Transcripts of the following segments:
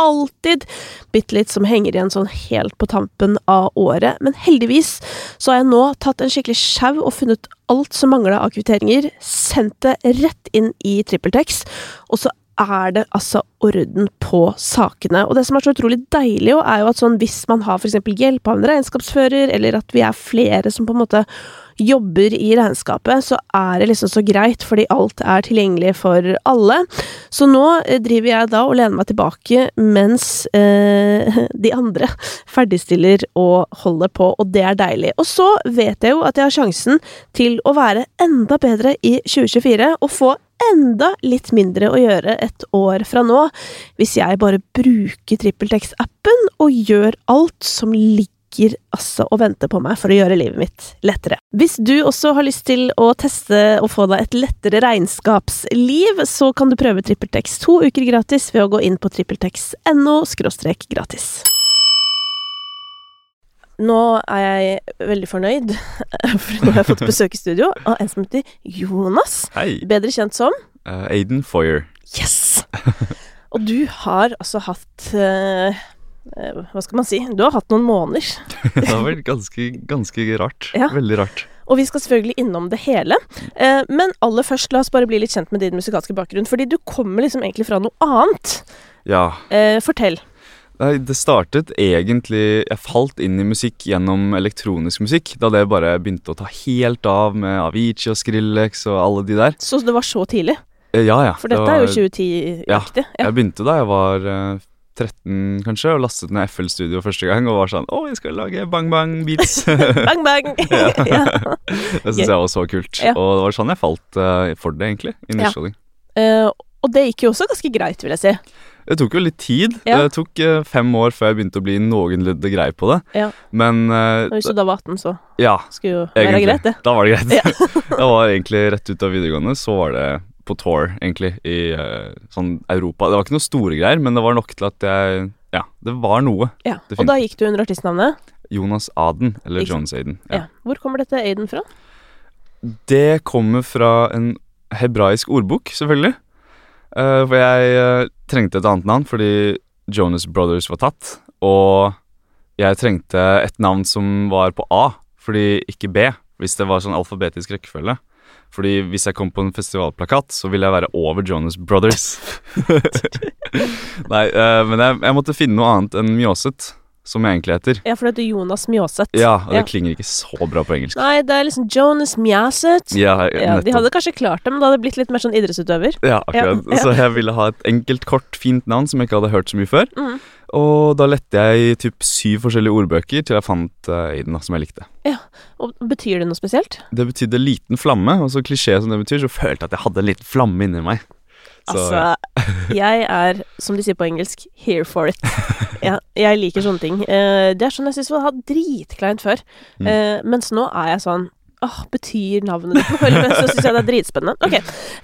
alltid bitte litt som henger igjen sånn helt på tampen av året. Men heldigvis så har jeg nå tatt en skikkelig sjau og funnet alt som mangla av kvitteringer, sendt det rett inn i TrippelTex, og så er det altså orden på sakene. Og det som er så utrolig deilig, jo, er jo at sånn hvis man har eksempel hjelp av en regnskapsfører, eller at vi er flere som på en måte jobber i regnskapet, så er det liksom så greit, fordi alt er tilgjengelig for alle. Så nå eh, driver jeg da og lener meg tilbake mens eh, de andre ferdigstiller og holder på, og det er deilig. Og så vet jeg jo at jeg har sjansen til å være enda bedre i 2024 og få enda litt mindre å gjøre et år fra nå, hvis jeg bare bruker TrippelTex-appen og gjør alt som ligger altså og venter på meg for å gjøre livet mitt lettere. Hvis du også har lyst til å teste og få deg et lettere regnskapsliv, så kan du prøve TrippelTex to uker gratis ved å gå inn på trippeltex.no – gratis. Nå er jeg veldig fornøyd, for nå har jeg fått besøk i studio av en som heter Jonas. Hei. Bedre kjent som Uh, Aiden Foyer. Yes! Og du har altså hatt eh, Hva skal man si? Du har hatt noen måneder. det har vært ganske, ganske rart. Ja. Veldig rart. Og vi skal selvfølgelig innom det hele. Eh, men aller først, la oss bare bli litt kjent med din musikalske bakgrunn. Fordi du kommer liksom egentlig fra noe annet. Ja. Eh, fortell. Nei, det startet egentlig Jeg falt inn i musikk gjennom elektronisk musikk. Da det bare begynte å ta helt av med Avicii og Skrillex og alle de der. Så det var så tidlig? Eh, Ja, ja. For det dette er jo 2010-aktig. Ja. Jeg begynte da jeg var eh, 13, kanskje, og lastet ned FL Studio første gang og var sånn Å, jeg skal lage bang bang beats. Bang, bang! ja. det syns jeg var så kult. Ja. Og det var sånn jeg falt uh, for det, egentlig. Initialing. Ja. Uh, og det gikk jo også ganske greit, vil jeg si. Det tok jo litt tid. Ja. Det tok uh, fem år før jeg begynte å bli noenlunde grei på det. Ja. Men uh, hvis du da var 18, så ja, skulle jo være greit, det. Da var det greit. Ja. det var egentlig rett ut av videregående, så var det på tour, egentlig, i uh, sånn Europa. Det var ikke noe store greier, men det var nok til at jeg Ja, det var noe. Ja. Og da gikk du under artistnavnet. Jonas Aden, eller Ikke? Jones Aden. Ja. Hvor kommer dette Aiden fra? Det kommer fra en hebraisk ordbok, selvfølgelig. Uh, for jeg uh, trengte et annet navn fordi Jonas Brothers var tatt. Og jeg trengte et navn som var på A, fordi ikke B. Hvis det var sånn alfabetisk rekkefølge. Fordi hvis jeg kom på en festivalplakat, så ville jeg være over Jonas Brothers. Nei, uh, men jeg, jeg måtte finne noe annet enn Mjåset, som jeg egentlig heter. Ja, for det heter Jonas Mjåset. Ja, og det Ja. klinger ikke så bra på engelsk. Nei, det er liksom Jonas Mjåset Ja, Ja, de hadde kanskje klart det, men da hadde blitt litt mer sånn idrettsutøver. Ja, akkurat. Så jeg ville ha et enkelt, kort, fint navn som jeg ikke hadde hørt så mye før. Mm. Og da lette jeg i typ syv forskjellige ordbøker til jeg fant uh, Aiden, da, som jeg likte. Ja, Og Betyr det noe spesielt? Det betydde liten flamme, og så klisjé som det betyr, så følte jeg at jeg hadde en liten flamme inni meg. Så Altså, jeg er, som de sier på engelsk, here for it. Jeg, jeg liker sånne ting. Uh, det er sånn jeg syns var dritkleint før. Mm. Eh, mens nå er jeg sånn Åh, betyr navnet ditt? Eller så syns jeg det er dritspennende. Ok.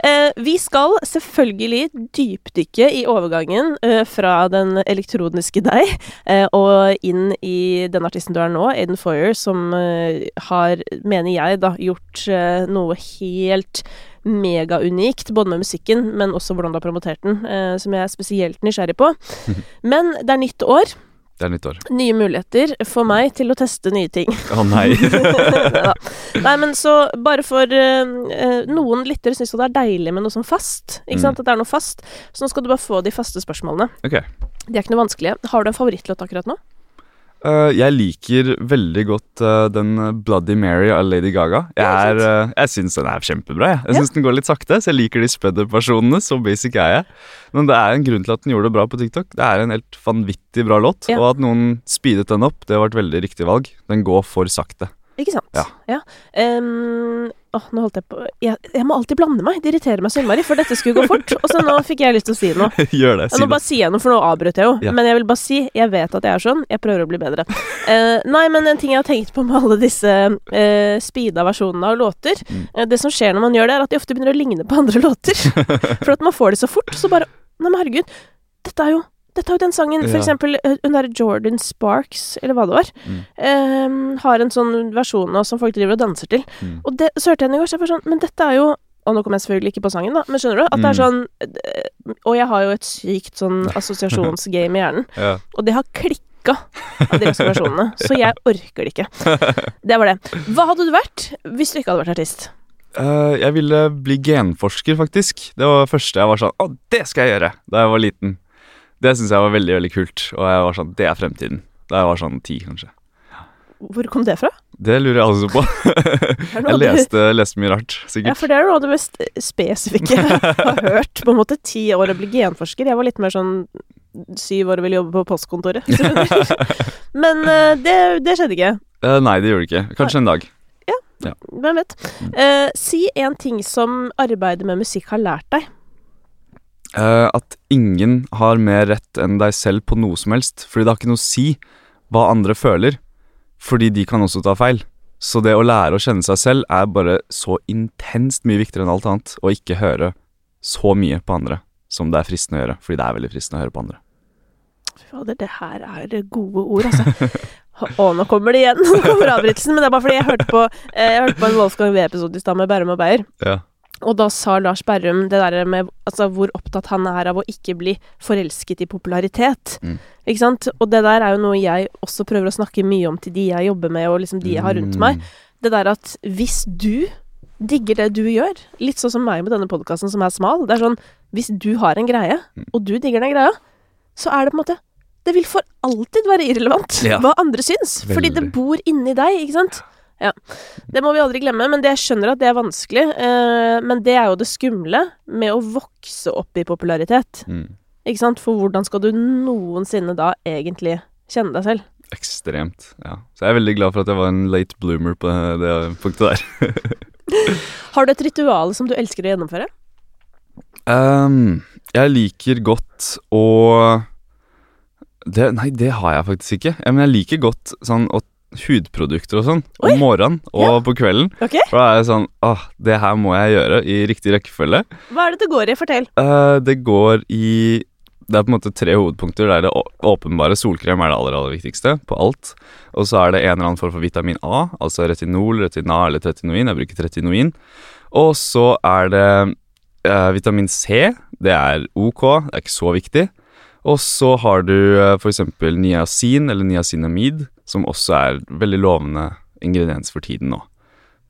Eh, vi skal selvfølgelig dypdykke i overgangen eh, fra den elektroniske deg eh, og inn i den artisten du er nå, Aiden Foyer, som eh, har, mener jeg, da, gjort eh, noe helt megaunikt, både med musikken, men også hvordan du har promotert den, eh, som jeg er spesielt nysgjerrig på. Men det er nytt år, det er nyttår. nye muligheter for meg til å teste nye ting. Å nei. Nei, men så bare for eh, Noen lyttere syns jo det er deilig med noe sånn fast. Ikke Mm. sant? At det er noe fast. Så nå skal du bare få de faste spørsmålene. ok. De er ikke noe vanskelige. Har du en favorittlåt akkurat nå? Eh, jeg liker veldig godt eh, den Bloody Mary av Lady Gaga. Jeg, Ja, er, uh, jeg syns den er kjempebra. Jeg, jeg Ja. syns den går litt sakte, så jeg liker de spudder-personene. Så basic er jeg. Men det er en grunn til at den gjorde det bra på TikTok. Det er en helt vanvittig bra låt. Ja. Og at noen speedet den opp, det var et veldig riktig valg. Den går for sakte. Ikke sant? Ja. Em, Åh, nå holdt jeg på jeg, jeg må alltid blande meg. Det irriterer meg så innmari, for dette skulle gå fort. Og så nå fikk jeg lyst til å si noe. Gjør det. Ja, noe. nå bare sier jeg noe, for nå avbrøt jeg jo. Ja. Men jeg vil bare si, jeg vet at jeg er sånn. Jeg prøver å bli bedre. Uh, nei, men en ting jeg har tenkt på med alle disse uh, speeda versjonene av låter Mm. uh, Det som skjer når man gjør det, er at de ofte begynner å ligne på andre låter. for at man får det så fort, så bare Nei, men herregud, dette er jo dette er jo den sangen, for Ja. eksempel eh, hun derre Jordan Sparks, eller hva det var, Mm. um, har en sånn versjon nå som folk driver og danser til. Mm. Og det så hørte jeg den i går, så jeg var sånn Men dette er jo og nå kommer jeg selvfølgelig ikke på sangen, da, men skjønner du? At det er Mm. sånn eh, Og jeg har jo et sykt sånn assosiasjonsgame i hjernen, Ja. og det har klikka av de versjonene. Så jeg orker det ikke. Det var det. Hva hadde du vært hvis du ikke hadde vært artist? Uh, jeg ville bli genforsker, faktisk. Det var det første jeg var sånn Å, det skal jeg gjøre! Da jeg var liten. Det syns jeg var veldig veldig kult, og jeg var sånn Det er fremtiden. Da jeg var sånn ti, kanskje. Hvor kom det fra? Det lurer jeg også på. Jeg leste, leste mye rart, sikkert. Ja, for det er noe av det mest spesifikke jeg har hørt. På en måte ti år å bli genforsker. Jeg var litt mer sånn syv år og ville jobbe på postkontoret. Men eh, det, det skjedde ikke. Eh, nei, det gjorde det ikke. Kanskje en dag. Ja, Hvem vet. Uh, si en ting som arbeidet med musikk har lært deg. Eh, at ingen har mer rett enn deg selv på noe som helst. Fordi det har ikke noe å si hva andre føler. Fordi de kan også ta feil. Så det å lære å kjenne seg selv er bare så intenst mye viktigere enn alt annet. Og ikke høre så mye på andre som det er fristende å gjøre. Fordi det er veldig fristende å høre på andre. Fader, det her er gode ord, altså. Å, nå kommer det igjen! Nå kommer avbrytelsen. Men det er bare fordi jeg hørte på, eh, jeg hørte på en Wolfgang V-episode i stad med Bærum og Beyer. Ja. Og da sa Lars Berrum det der med altså, hvor opptatt han er av å ikke bli forelsket i popularitet. Mm. Ikke sant? Og det der er jo noe jeg også prøver å snakke mye om til de jeg jobber med, og liksom de jeg har rundt meg. Det der at hvis du digger det du gjør, litt sånn som meg med denne podkasten som er smal Det er sånn Hvis du har en greie, Mm. og du digger den greia, så er det på en måte Det vil for alltid være irrelevant Ja. hva andre syns, fordi det bor inni deg, ikke sant? Ja. Det må vi aldri glemme, men det, jeg skjønner at det er vanskelig. Eh, men det er jo det skumle med å vokse opp i popularitet. Mm. Ikke sant? For hvordan skal du noensinne da egentlig kjenne deg selv? Ekstremt. Ja. Så jeg er veldig glad for at jeg var en late bloomer på det punktet der. Har du et ritual som du elsker å gjennomføre? Um, jeg liker godt å det, Nei, det har jeg faktisk ikke. Ja, men jeg liker godt sånn å hudprodukter og sånn om morgenen og Ja. på kvelden. Okay. For da er jeg sånn Åh, det her må jeg gjøre i riktig rekkefølge. Hva er det det går i? Fortell. Uh, det går i Det er på en måte tre hovedpunkter. Det er det åpenbare. Solkrem er det aller aller viktigste på alt. Og så er det en eller annen form for vitamin A, altså retinol, retina eller tretinoin. Jeg bruker tretinoin. Og så er det uh, vitamin C. Det er ok, det er ikke så viktig. Og så har du uh, f.eks. niacin eller niacinamid, som også er veldig lovende ingrediens for tiden nå.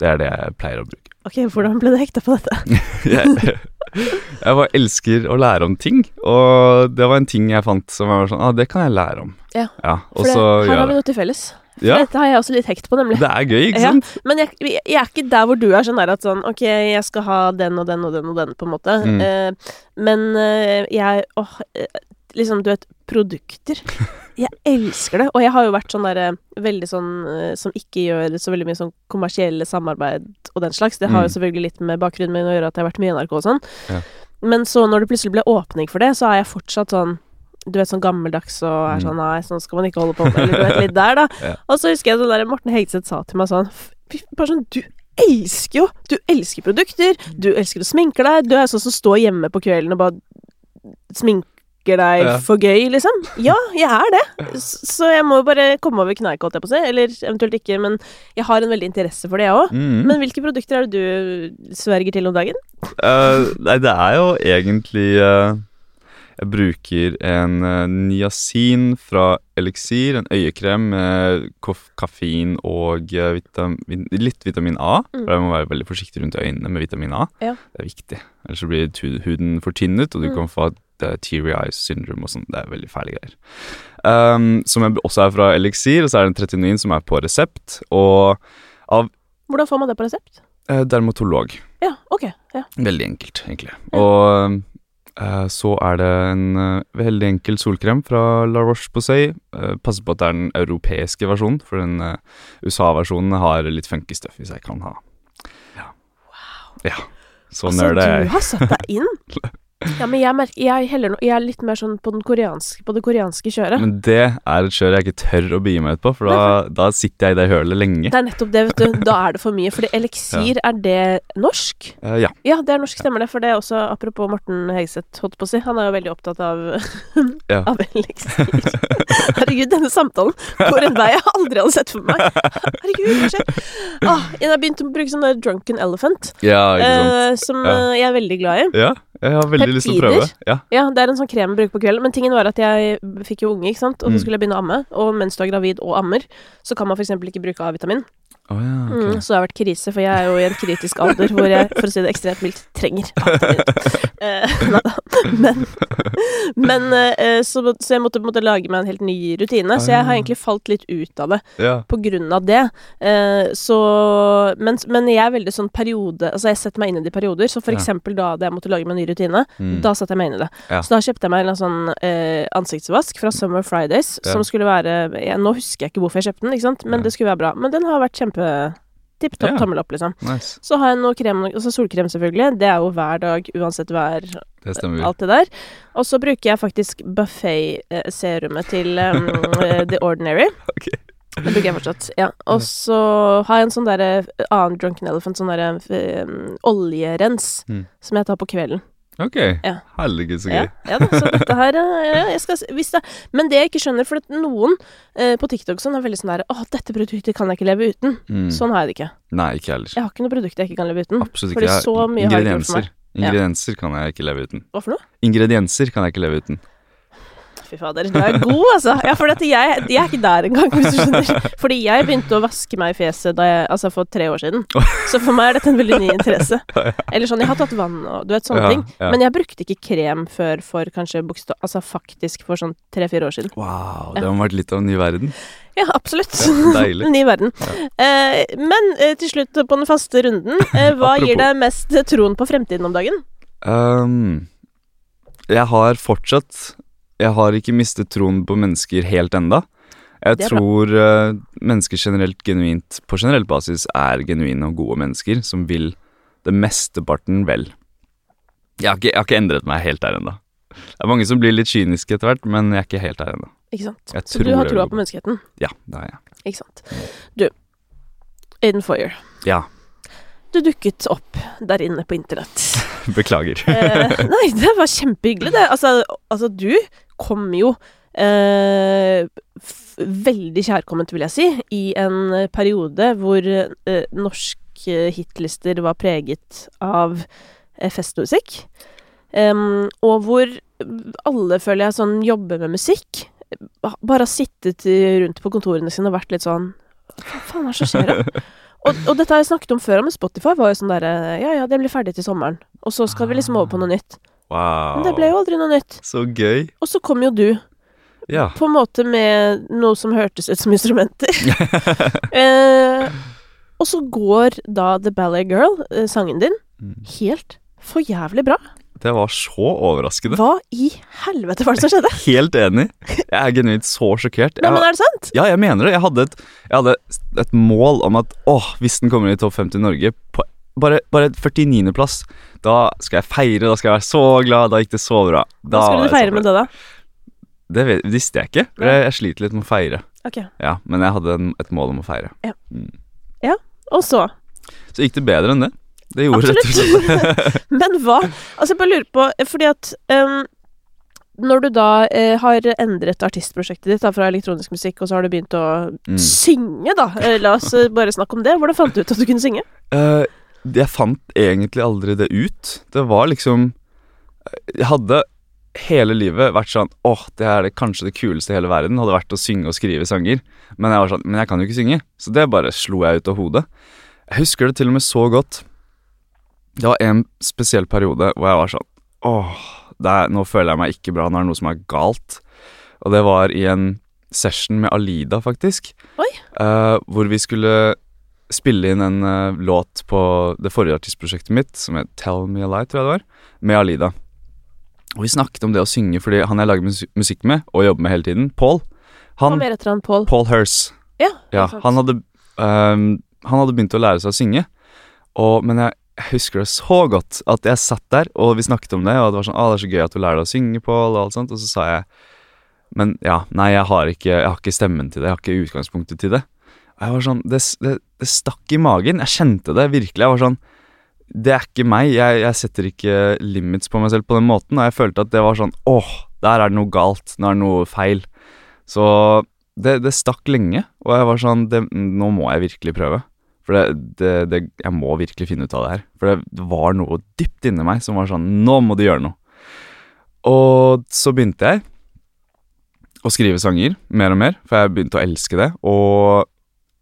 Det er det jeg pleier å bruke. Ok, Hvordan ble du hekta på dette? jeg, jeg bare elsker å lære om ting, og det var en ting jeg fant som jeg var sånn Ah, det kan jeg lære om. Ja, og For det, her har vi noe til felles. For Ja, Dette har jeg også litt hekt på, nemlig. det er gøy, ikke Ja. sant? Men jeg, jeg er ikke der hvor du er sånn der at sånn Ok, jeg skal ha den og den og den og den, på en måte. Mm. Eh, men eh, jeg Åh, eh, liksom, du vet, produkter. Jeg elsker det. Og jeg har jo vært sånn derre veldig sånn eh, som ikke gjør så veldig mye sånn kommersielle samarbeid og den slags. Det har jo Mm. selvfølgelig litt med bakgrunnen min å gjøre at jeg har vært mye i NRK og sånn. Ja. Men så når det plutselig ble åpning for det, så er jeg fortsatt sånn du vet, sånn gammeldags og er Mm. sånn Nei, sånn skal man ikke holde på med. Eller du vet, litt der, da. Ja. Og så husker jeg sånn der Morten Hegseth sa til meg sånn Bare sånn Du elsker jo Du elsker produkter. Du elsker å sminke deg. Du er sånn som står hjemme på kvelden og bare sminker deg Ja. for gøy, liksom. Ja, jeg er det. Så jeg må jo bare komme over kneika, holdt jeg på å si. Eller eventuelt ikke, men jeg har en veldig interesse for det, jeg òg. Mm. Men hvilke produkter er det du sverger til om dagen? Uh, nei, det er jo egentlig uh, Jeg bruker en uh, niacin fra Elixir, en øyekrem med kaffein og vitamin, litt vitamin A. Mm. For jeg må være veldig forsiktig rundt øynene med vitamin A. Ja. Det er viktig. Ellers så blir huden fortynnet, og du Mm. kan få teary eyes syndrome og sånn. Det er veldig fæle greier. Um, som også er fra Elixir, og så er det en tretinoin som er på resept. Og Hvordan får man det på resept? eh, dermatolog. Ja, ok. Ja. Veldig enkelt, egentlig. Og eh, så er det en eh, veldig enkel solkrem fra La Roche-Posay. Passer på at det er den europeiske versjonen, for den USA-versjonen har litt funky stuff i seg. Kan ha Så altså, er det. du har satt deg inn. Ja, men jeg, merker, jeg, heller, jeg er litt mer sånn på, den koreanske, på det koreanske kjøret. Men det er et kjør jeg ikke tør å begi meg ut på, for da, da sitter jeg i det hølet lenge. Det er nettopp det, vet du. Da er det for mye. Fordi eliksir, er det norsk? Uh, ja. Ja, det er norsk, stemmer det. For det er også, apropos Morten Hegseth, holdt på å si, han er jo veldig opptatt av, Ja. av eliksir. Herregud, denne samtalen går en vei jeg aldri hadde sett for meg. Herregud, hva skjer? Ah, jeg har begynt å bruke sånn der drunken elephant, ja, ikke eh, som Ja. jeg er veldig glad i. Ja, jeg har veldig lyst til å prøve. Ja. Ja, det er en sånn krem jeg bruker på kvelden, men tingen var at jeg fikk jo unge, ikke sant, og så Mm. skulle jeg begynne å amme, og mens du er gravid og ammer, så kan man eksempel ikke bruke A-vitamin. Å ja, okay. Mm, så det har vært krise, for jeg er jo i en kritisk alder hvor jeg, for å si det ekstremt mildt, trenger Eh. Men, men eh, så, så jeg måtte på en måte lage meg en helt ny rutine, så jeg har Ah. egentlig falt litt ut av det ja. på grunn av det. Eh, så men, men jeg er veldig sånn periode Altså, jeg setter meg inn i det i perioder, så for Ja. eksempel da jeg måtte lage meg en ny rutine, Mm. da satte jeg meg inn i det. Ja. Så da kjøpte jeg meg en sånn eh, ansiktsvask fra Summer Fridays, som skulle være jeg, Nå husker jeg ikke hvorfor jeg kjøpte den, men det skulle være bra. Men den har vært kjempe tipp topp yeah. tommel opp, liksom. Nice. Så har jeg noe krem, altså solkrem selvfølgelig. Det er jo hver dag, uansett vær, Det alt det der. Og så bruker jeg faktisk buffet-serumet til um, eh, The Ordinary. Okay. Det bruker jeg fortsatt. Ja. Og så har jeg en sånn derre annen Drunken Elephant, sånn derre um, oljerens, Mm. som jeg tar på kvelden. Ok. Ja. Herregud, så gøy. ja da, så dette her ja, jeg skal, det, Men det jeg ikke skjønner, for at noen eh, på TikTok sånn er veldig sånn der Å, dette produktet kan jeg ikke leve uten. Mm. Sånn har jeg det ikke. Nei, ikke heller. Jeg har ikke noe produkt jeg ikke kan leve uten. Absolutt ikke. Fordi så mye har jeg ikke gjort for ingredienser. Ingredienser kan jeg ikke leve uten. Hva for noe? Ingredienser kan jeg ikke leve uten. Fy fader, du er god, altså. Ja, for jeg, jeg er ikke der engang, hvis du skjønner. Fordi jeg begynte å vaske meg i fjeset jeg, altså for tre år siden. Så for meg er dette en veldig ny interesse. Eller sånn, jeg har tatt vann og du vet sånne Ja, ting. ja. Men jeg brukte ikke krem før for kanskje bokstav... Altså faktisk for sånn tre-fire år siden. Wow, det har vært litt av en ny verden. Ja, absolutt. Deilig. Ny verden. Eh, men eh, til slutt på den faste runden, eh, hva gir deg mest troen på fremtiden om dagen? Um, jeg har fortsatt Jeg har ikke mistet troen på mennesker helt enda. Jeg tror uh, mennesker generelt genuint på generell basis er genuine og gode mennesker som vil det mesteparten vel. Jeg har ikke, jeg har ikke endret meg helt der ennå. Det er mange som blir litt kyniske etter hvert, men jeg er ikke helt der ennå. Ikke sant? Jeg Så du har troa på menneskeheten? Ja, det har jeg. Ikke sant. Du, Aiden Foyer. Ja, Du dukket opp der inne på internett. beklager. Eh, nei, det var kjempehyggelig, det. Altså, altså du kom jo eh, veldig kjærkomment, vil jeg si, i en periode hvor eh, norske hitlister var preget av eh, festmusikk. Um, og hvor alle, føler jeg, sånn jobber med musikk. Bare har sittet rundt på kontorene sine og vært litt sånn Hva faen er det som skjer, da? Og, og dette har jeg snakket om før, men Spotify var jo sånn derre Ja ja, det blir ferdig til sommeren. Og så skal vi liksom over på noe nytt. Wow. Men det ble jo aldri noe nytt. Så gøy. Og så kom jo du, Ja. på en måte med noe som hørtes ut som instrumenter. eh, og så går da The Ballet Girl, eh, sangen din, Mm. helt for jævlig bra. Det var så overraskende. Hva i helvete var det som skjedde? Helt enig. Jeg er genuint så sjokkert. Nei, Jeg, men er det sant? ja, jeg mener det. Jeg hadde et, jeg hadde et mål om at åh, hvis den kommer i topp 50 i Norge på bare, bare 49.-plass, da skal jeg feire, da skal jeg være så glad, da gikk det så bra. Da Hva skulle du feire med det, da? Det visste jeg ikke. Jeg, jeg sliter litt med å feire. Ok. Ja, Men jeg hadde en, et mål om å feire. Ja, Og så Så gikk det bedre enn det. Det gjorde rett og slett Absolutt. Men hva Altså, jeg bare lurer på Fordi at um, når du da uh, har endret artistprosjektet ditt da, fra elektronisk musikk, og så har du begynt å Mm. synge, da eh, La oss eh, bare snakke om det. Hvordan fant du ut at du kunne synge? Eh, jeg fant egentlig aldri det ut. Det var liksom Jeg hadde hele livet vært sånn Åh, det er det kanskje det kuleste i hele verden. Hadde vært å synge og skrive sanger. Men jeg var sånn Men jeg kan jo ikke synge. Så det bare slo jeg ut av hodet. Jeg husker det til og med så godt. Det var en spesiell periode hvor jeg var sånn Åh, er, nå føler jeg meg ikke bra. Nå er det noe som er galt. Og det var i en session med Alida, faktisk. Oi. Uh, hvor vi skulle spille inn en uh, låt på det forrige artistprosjektet mitt, som het Tell Me A Lie, tror jeg det var, med Alida. Og vi snakket om det å synge, fordi han jeg lager mus musikk med, og jobber med hele tiden, Paul, han etter han Paul? Paul Hers. Ja, Ja, han hadde, um, han hadde begynt å lære seg å synge, og, men jeg, jeg husker det så godt at jeg satt der, og vi snakket om det, og det var sånn 'Å, det er så gøy at du lærer deg å synge, Paul', og alt sånt, og så sa jeg Men ja, nei, jeg har ikke, jeg har ikke stemmen til det, jeg har ikke utgangspunktet til det. Jeg var sånn Det, det, det stakk i magen. Jeg kjente det virkelig. Jeg var sånn Det er ikke meg. Jeg, jeg setter ikke limits på meg selv på den måten, og jeg følte at det var sånn Åh, der er det noe galt. Nå er det noe feil. Så det, det stakk lenge, og jeg var sånn Nå må jeg virkelig prøve. For det, jeg må virkelig finne ut av det her. For det var noe dypt inni meg som var sånn Nå må du gjøre noe. Og så begynte jeg å skrive sanger mer og mer, for jeg begynte å elske det. Og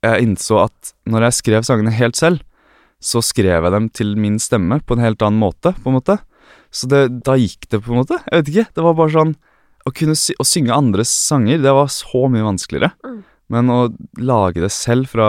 jeg innså at når jeg skrev sangene helt selv, så skrev jeg dem til min stemme på en helt annen måte, på en måte. Så det, da gikk det, på en måte. Jeg vet ikke. Det var bare sånn Å kunne sy å synge andres sanger, det var så mye vanskeligere. Mm. Men å lage det selv fra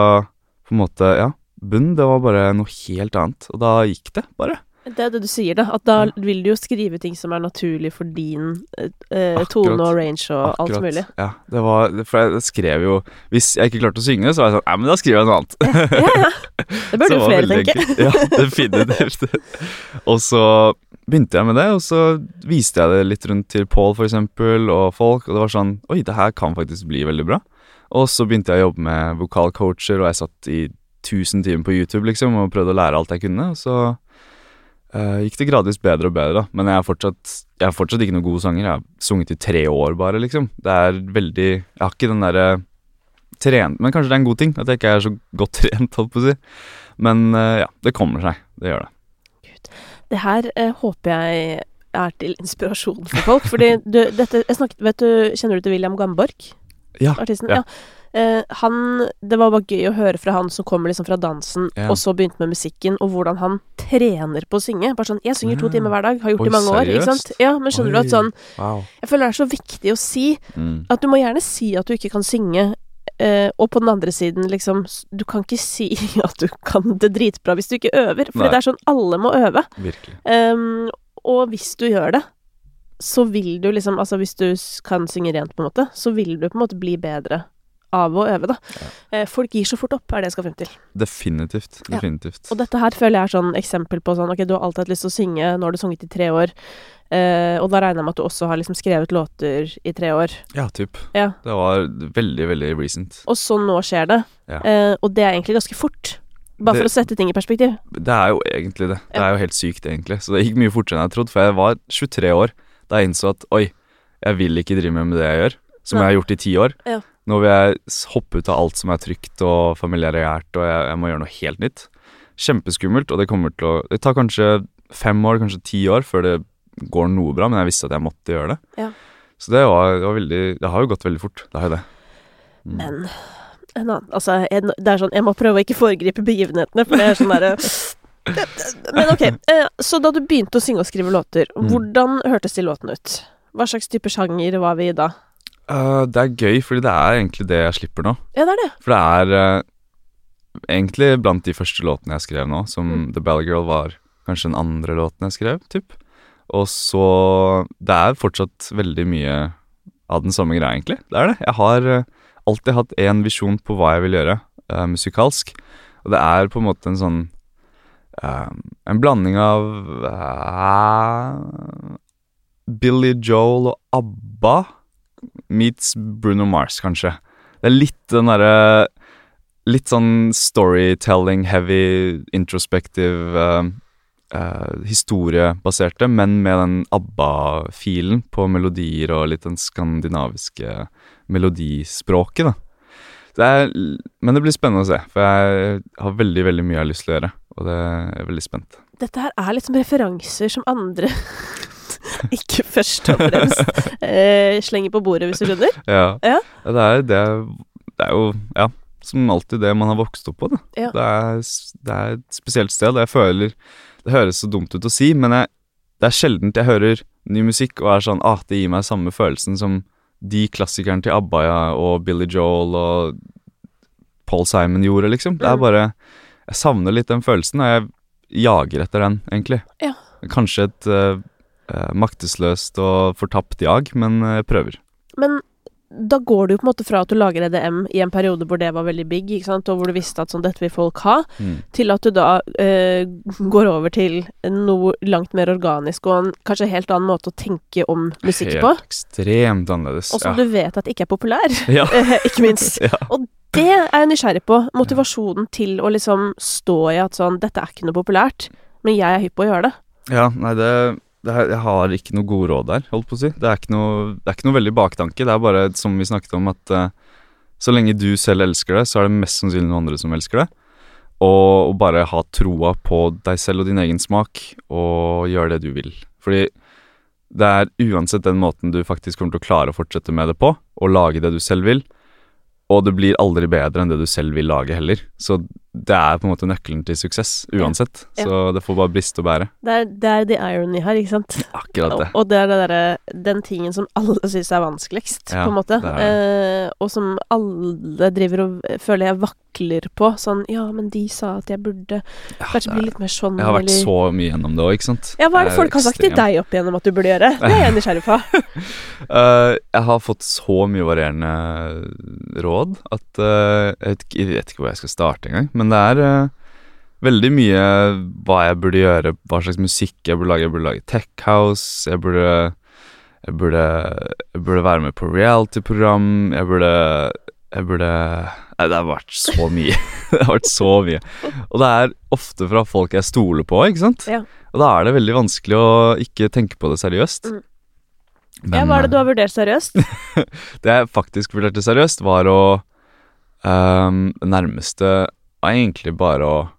på en måte, ja, bunn, det var bare noe helt annet. Og da gikk det, bare. Det er det du sier, da. At da vil du jo skrive ting som er naturlig for din eh, tone og range og alt mulig. Ja, det var For jeg skrev jo Hvis jeg ikke klarte å synge, så var jeg sånn Nei, men da skriver jeg noe annet. Ja, ja. Det burde jo flere tenke. Ja, definitivt. og så begynte jeg med det, og så viste jeg det litt rundt til Paul for eksempel, og folk, og det var sånn Oi, det her kan faktisk bli veldig bra. Og så begynte jeg å jobbe med vokalcoacher, og jeg satt i 1000 timer på YouTube liksom, og prøvde å lære alt jeg kunne. Og så eh, gikk det gradvis bedre og bedre, da. Men jeg er fortsatt, jeg er fortsatt ikke noen god sanger. Jeg har sunget i tre år, bare, liksom. Det er veldig Jeg har ikke den derre trent Men kanskje det er en god ting at jeg ikke er så godt trent, holdt på å si. Men uh, ja, det kommer seg. Det gjør det. Det her eh, håper jeg er til inspirasjon for folk. Fordi du, dette jeg snakket, vet du, Kjenner du til William Gamborg? Ja. Artisten? ja. Ja. Eh, han Det var bare gøy å høre fra han som kommer liksom fra dansen, Ja. og så begynte med musikken, og hvordan han trener på å synge. Bare sånn Jeg synger to timer hver dag, har gjort Oi, det i mange år. Ikke sant? Ja, men skjønner du at sånn Wow. Jeg føler det er så viktig å si Mm. at du må gjerne si at du ikke kan synge. eh, og på den andre siden, liksom Du kan ikke si at du kan det dritbra hvis du ikke øver. For det er sånn alle må øve. Virkelig. Ehm, og hvis du gjør det, så vil du liksom Altså hvis du kan synge rent, på en måte, så vil du på en måte bli bedre av å øve, da. Ja. folk gir så fort opp, er det jeg skal frem til. Definitivt. Ja. Definitivt. Og dette her føler jeg er sånn eksempel på sånn Ok, du har alltid hatt lyst til å synge, nå har du sunget i tre år. eh, og da regner jeg med at du også har liksom skrevet låter i tre år. Ja, typ. Ja. Det var veldig, veldig recent. Og så nå skjer det. Ja. Eh, og det er egentlig ganske fort. Bare Det- for å sette ting i perspektiv. Det er jo egentlig det. Det er jo helt sykt, egentlig. Så det gikk mye fortere enn jeg trodde. For jeg var 23 år da jeg innså at oi, jeg vil ikke drive med det jeg gjør, som Nei. jeg har gjort i ti år. Ja. Nå vil jeg hoppe ut av alt som er trygt og familiært, og jeg, jeg må gjøre noe helt nytt. Kjempeskummelt, og det kommer til å Det tar kanskje fem år, kanskje ti år før det går noe bra, men jeg visste at jeg måtte gjøre det. Ja. Så det var, det var veldig Det har jo gått veldig fort. Det har jo det. Mm. Men en annen Altså, jeg, det er sånn Jeg må prøve å ikke foregripe begivenhetene, for det er sånn derre Men ok, eh, så da du begynte å synge og skrive låter, Mm. hvordan hørtes de låtene ut? Hva slags type sjanger var vi i da? Eh, det er gøy, fordi det er egentlig det jeg slipper nå. Ja, det er det. For det er uh, egentlig blant de første låtene jeg skrev nå, som Mm. The Ballet Girl var kanskje den andre låten jeg skrev, typ. Og så Det er fortsatt veldig mye av den samme greia, egentlig. Det er det. Jeg har uh, alltid hatt én visjon på hva jeg vil gjøre musikalsk, og det er på en måte en sånn En blanding av Billy Joel og ABBA meets Bruno Mars, kanskje. Det er litt den derre Litt sånn storytelling, heavy, introspective uh, uh, Historiebaserte, men med den ABBA-filen på melodier og litt den skandinaviske melodispråket, da. Det er, men det blir spennende å se, for jeg har veldig, veldig mye jeg har lyst til å gjøre. Og det er veldig spent. Dette her er liksom referanser som andre ikke først og fremst eh, slenger på bordet, hvis du skjønner. Ja. Ja. Det, er, det, er, det er jo, ja, som alltid det man har vokst opp på, da. Ja. Det, er, det er et spesielt sted, jeg føler Det høres så dumt ut å si, men jeg, det er sjeldent jeg hører ny musikk og er sånn ah, det gir meg samme følelsen som de klassikerne til ABBA ja, og Billy Joel og Paul Simon gjorde, liksom. Det er Mm. bare Jeg savner litt den følelsen, og jeg jager etter den, egentlig. Ja. Kanskje et eh, maktesløst og fortapt jag, men eh, jeg prøver. Men da går du jo på en måte fra at du lager EDM i en periode hvor det var veldig big, ikke sant, og hvor du visste at sånn, dette vil folk ha, Mm. til at du da eh, går over til noe langt mer organisk og en kanskje helt annen måte å tenke om musikk på. Helt ekstremt annerledes. Og som du vet at ikke er populær, ja. eh, ikke minst. ja. Det er jeg nysgjerrig på. Motivasjonen til å liksom stå i at sånn Dette er ikke noe populært, men jeg er hypp på å gjøre det. Ja, nei, det, det er, Jeg har ikke noe gode råd der, holdt på å si. Det er noe, det er ikke noe veldig baktanke. Det er bare som vi snakket om, at uh, så lenge du selv elsker det, så er det mest sannsynlig noen andre som elsker det. Og, og bare ha troa på deg selv og din egen smak, og gjøre det du vil. Fordi det er uansett den måten du faktisk kommer til å klare å fortsette med det på, og lage det du selv vil. Og det blir aldri bedre enn det du selv vil lage heller. Så det er på en måte nøkkelen til suksess uansett. Ja. Så det får bare briste og bære. Det er, det er the irony her, ikke sant? Akkurat det. Og, og det er det der, Den tingen som alle syns er vanskeligst, Ja, på en måte. Eh, og som alle driver og føler jeg vakler på. Sånn Ja, men de sa at jeg burde Ja, kanskje bli litt mer sånn, Jeg har vært eller så mye gjennom det òg, ikke sant. Ja, hva er det folk har sagt til deg opp igjennom at du burde gjøre? Det er jeg nysgjerrig på. uh, jeg har fått så mye varierende råd at uh, jeg, vet ikke, jeg vet ikke hvor jeg skal starte engang. Men det er uh, veldig mye hva jeg burde gjøre, hva slags musikk jeg burde lage. Jeg burde lage tech house, jeg burde jeg burde, jeg burde være med på reality-program. Jeg burde Jeg burde Nei, det har vært så mye. det har vært så mye. Og det er ofte fra folk jeg stoler på, ikke sant? Ja. Og da er det veldig vanskelig å ikke tenke på det seriøst. Mm. Men, ja, hva er det du eh, har vurdert seriøst? det jeg faktisk vurderte seriøst, var å um, nærmeste var egentlig bare å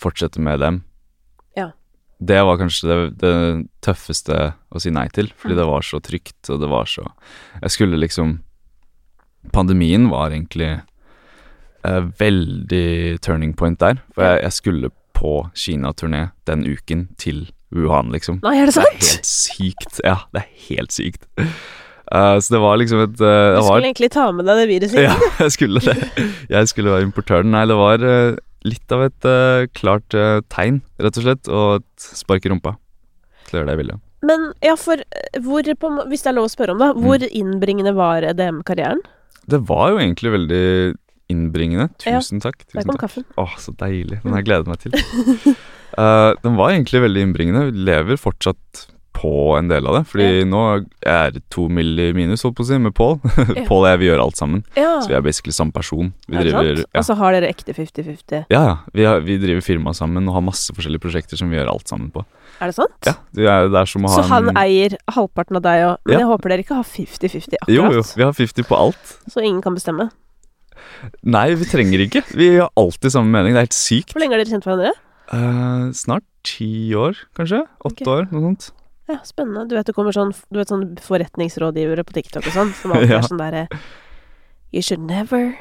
fortsette med dem. Ja. Det var kanskje det, det tøffeste å si nei til, fordi Mm. det var så trygt, og det var så Jeg skulle liksom Pandemien var egentlig eh, veldig turning point der, for jeg, jeg skulle på Kina-turné den uken til Wuhan, liksom. Nei, er det Det er helt sykt. Ja, det er helt sykt. Eh, så det var liksom et uh, Du skulle var, egentlig ta med deg det viruset Ja, jeg skulle det. Jeg skulle være importøren. Nei, det var uh, litt av et klart tegn, rett og slett, og et spark i rumpa til å gjøre det jeg ville. Men ja, for hvor, på, hvis det er lov å spørre om, da, Mm. hvor innbringende var EDM-karrieren? Det var jo egentlig veldig innbringende. Ja, Tusen takk. Der kom takk. kaffen. Å, så deilig. Den har jeg gledet meg til. Den var egentlig veldig innbringende. Vi lever fortsatt på en del av det. Fordi nå er det to mill. i minus, holdt på å si, med Pål. Ja. Pål og jeg, vi gjør alt sammen. Ja, Så vi er basically samme person. Vi er driver ja. Og så har dere ekte 50-50. Ja, ja. Vi, har, vi driver firma sammen og har masse forskjellige prosjekter som vi gjør alt sammen på. Er det sant? Ja, Det er, det er som å ha Så han en eier halvparten av deg òg, men Ja. jeg håper dere ikke har 50-50 akkurat. Jo, jo. Vi har 50 på alt. Så ingen kan bestemme. Nei, vi trenger ikke. Vi har alltid samme mening. Det er helt sykt. Hvor lenge har dere kjent hverandre? Uh, snart ti år, kanskje? Åtte okay. år, noe sånt. Ja, spennende. Du vet det kommer sånn Du vet sånn forretningsrådgivere på TikTok og sånn, som alltid Ja. er sånn derre You should never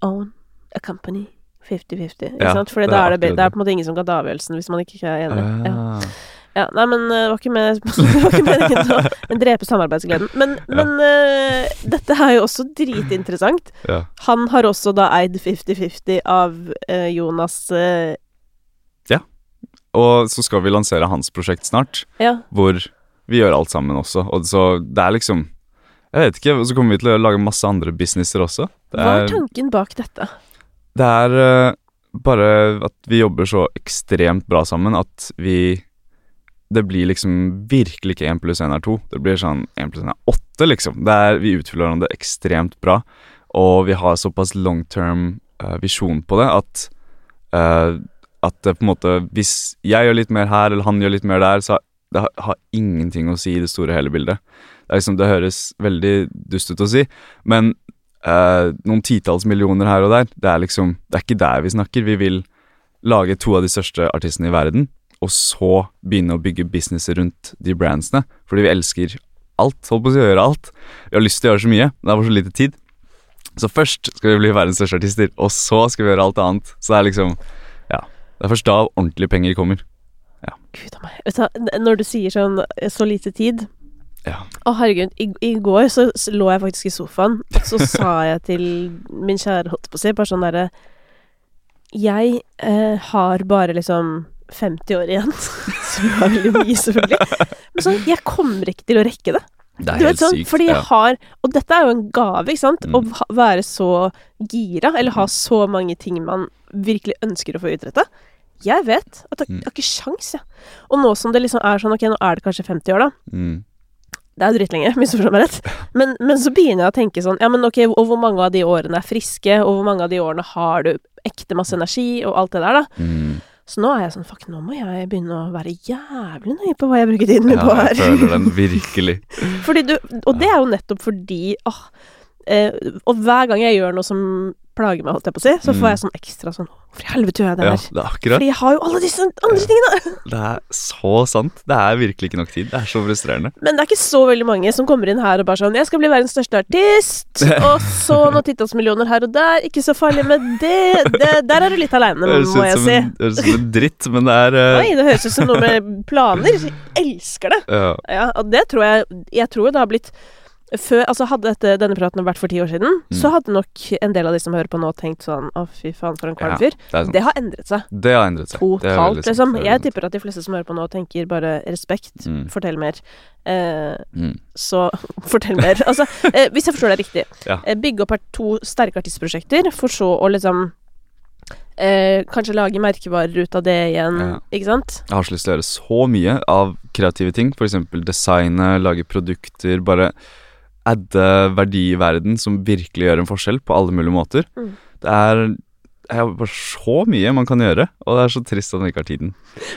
own a company 50-50. Ikke Ja, sant? Er da er det, det er på en måte ingen som kan ta avgjørelsen hvis man ikke er enig. Ja. Ah. Ja, nei, men eh, det var ikke, med, det var ikke meningen å drepe samarbeidsgleden. Men, men uh, dette er jo også dritinteressant. Ja. Han har også da eid 50-50 av uh, Jonas eh, Og så skal vi lansere hans prosjekt snart, Ja. hvor vi gjør alt sammen også. Og så det er liksom Jeg vet ikke. Og så kommer vi til å lage masse andre businesser også. Det Hva er er, tanken bak dette? det er uh, bare at vi jobber så ekstremt bra sammen at vi Det blir liksom virkelig ikke én pluss én er to. Det blir sånn én pluss én er åtte, liksom. Det er, vi utfyller hverandre ekstremt bra, og vi har såpass long term uh, visjon på det at eh, at det på en måte Hvis jeg gjør litt mer her, eller han gjør litt mer der, så det har, har ingenting å si i det store hele bildet. Det, liksom, det høres veldig dust ut å si, men eh, noen titalls millioner her og der, det er liksom Det er ikke der vi snakker. Vi vil lage to av de største artistene i verden, og så begynne å bygge businesser rundt de brandsene. Fordi vi elsker alt. Holdt på å gjøre alt. Vi har lyst til å gjøre så mye, men det er for så lite tid. Så først skal vi bli verdens største artister, og så skal vi gjøre alt annet. Så det er liksom. Det er først da ordentlige penger kommer. Gud a meg. Når du sier sånn eh, så lite tid Ja. Å, herregud. I, I går så, lå jeg faktisk i sofaen, så sa jeg til min kjære, holdt på å si, bare sånn derre Jeg eh, har bare liksom 50 år igjen, som er veldig mye, selvfølgelig. Men sånn, jeg kommer ikke til å rekke det. Det er helt sånn, sykt. fordi jeg ja. har Og dette er jo en gave, ikke sant? Mm. Å ha- være så gira, eller ha så mange ting man virkelig ønsker å få utretta. Jeg vet at jeg, Mm. jeg har ikke sjans, jeg. Og nå som det liksom er sånn, ok, nå er det kanskje 50 år, da. Mm. Det er jo dritlenge, misforstå meg rett. Men, men så begynner jeg å tenke sånn, ja, men ok, og hvor mange av de årene er friske, og hvor mange av de årene har du ekte masse energi, og alt det der, da. Mm. Så nå er jeg sånn, fuck, nå må jeg begynne å være jævlig nøye på hva jeg bruker tiden min Ja, på jeg føler den virkelig. Fordi du, og det er jo nettopp fordi åh, eh, Og hver gang jeg gjør noe som plager meg, holdt jeg på å si, så får Mm. jeg sånn ekstra sånn Hvorfor i helvete gjør jeg det Ja, her? det er akkurat. Fordi jeg har jo alle disse andre tingene! Det er så sant. Det er virkelig ikke nok tid. Det er så frustrerende. Men det er ikke så veldig mange som kommer inn her og bare sånn 'Jeg skal bli verdens største artist', og så noen titalls millioner her og der. Ikke så farlig med det. det der er du litt aleine, må jeg si. det høres ut som en dritt, men det er uh... Nei, det høres ut som noe med planer. Jeg elsker det. ja. Ja, og det tror jeg Jeg tror det har blitt før, altså Hadde dette, denne praten vært for ti år siden, Mm. så hadde nok en del av de som hører på nå, tenkt sånn Å, fy faen, for en kvalm Ja. Det. Det har endret seg det har endret seg. Totalt, liksom. Jeg tipper at de fleste som hører på nå, tenker bare respekt, Mm. fortell mer. Eh. Mm. så fortell mer. Altså, eh, hvis jeg forstår deg riktig. Ja. Eh, bygge opp to sterke artistprosjekter, for så å liksom eh, Kanskje lage merkevarer ut av det igjen, Ja. ikke sant? Jeg har så lyst til å gjøre så mye av kreative ting. F.eks. designe, lage produkter. Bare adde verdi i verden som virkelig gjør en forskjell på alle mulige måter. Mm. Det er det er bare så mye man kan gjøre, og det er så trist at man ikke har tiden.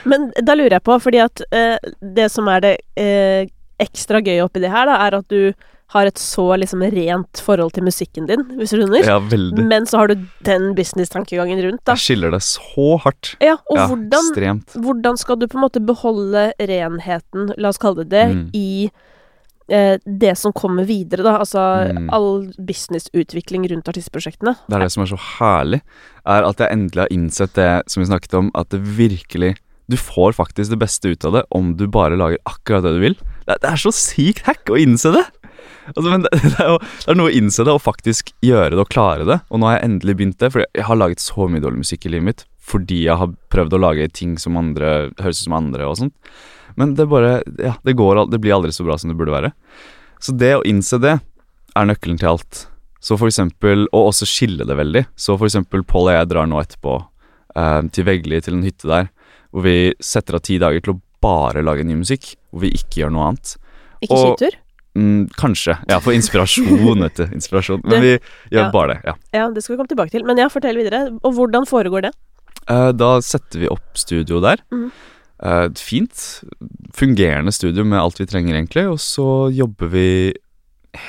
Men da lurer jeg på, fordi at eh, det som er det eh, ekstra gøye oppi det her, da, er at du har et så liksom rent forhold til musikken din, hvis du skjønner. Ja, veldig. Men så har du den business-tankegangen rundt, da. Jeg skiller det så hardt. Ja, og Ja, hvordan, hvordan skal du på en måte beholde renheten, la oss kalle det det, Mm. i det som kommer videre, da? Altså Mm. all businessutvikling rundt artistprosjektene. Det er det som er så herlig, er at jeg endelig har innsett det som vi snakket om, at det virkelig Du får faktisk det beste ut av det om du bare lager akkurat det du vil. Det, det er så sykt hack å innse det! Altså, men det, det, er jo, det er noe å innse det og faktisk gjøre det og klare det. Og nå har jeg endelig begynt det, for jeg har laget så mye dårlig musikk i livet mitt fordi jeg har prøvd å lage ting som andre høres ut som andre og sånt. Men det bare Ja, det går Det blir aldri så bra som det burde være. Så det å innse det er nøkkelen til alt. Så for eksempel, og også skille det veldig. Så for eksempel Pål og jeg drar nå etterpå eh, til Veggli, til en hytte der, hvor vi setter av ti dager til å bare lage ny musikk, hvor vi ikke gjør noe annet. Ikke Og- skitur? Mm, kanskje. Ja, for inspirasjon, vet du. Inspirasjon. Men vi gjør ja. bare det, ja. Ja, det skal vi komme tilbake til. Men ja, fortell videre. Og hvordan foregår det? Eh, da setter vi opp studio der. Mhm. Eh, et fint, fungerende studio med alt vi trenger, egentlig. Og så jobber vi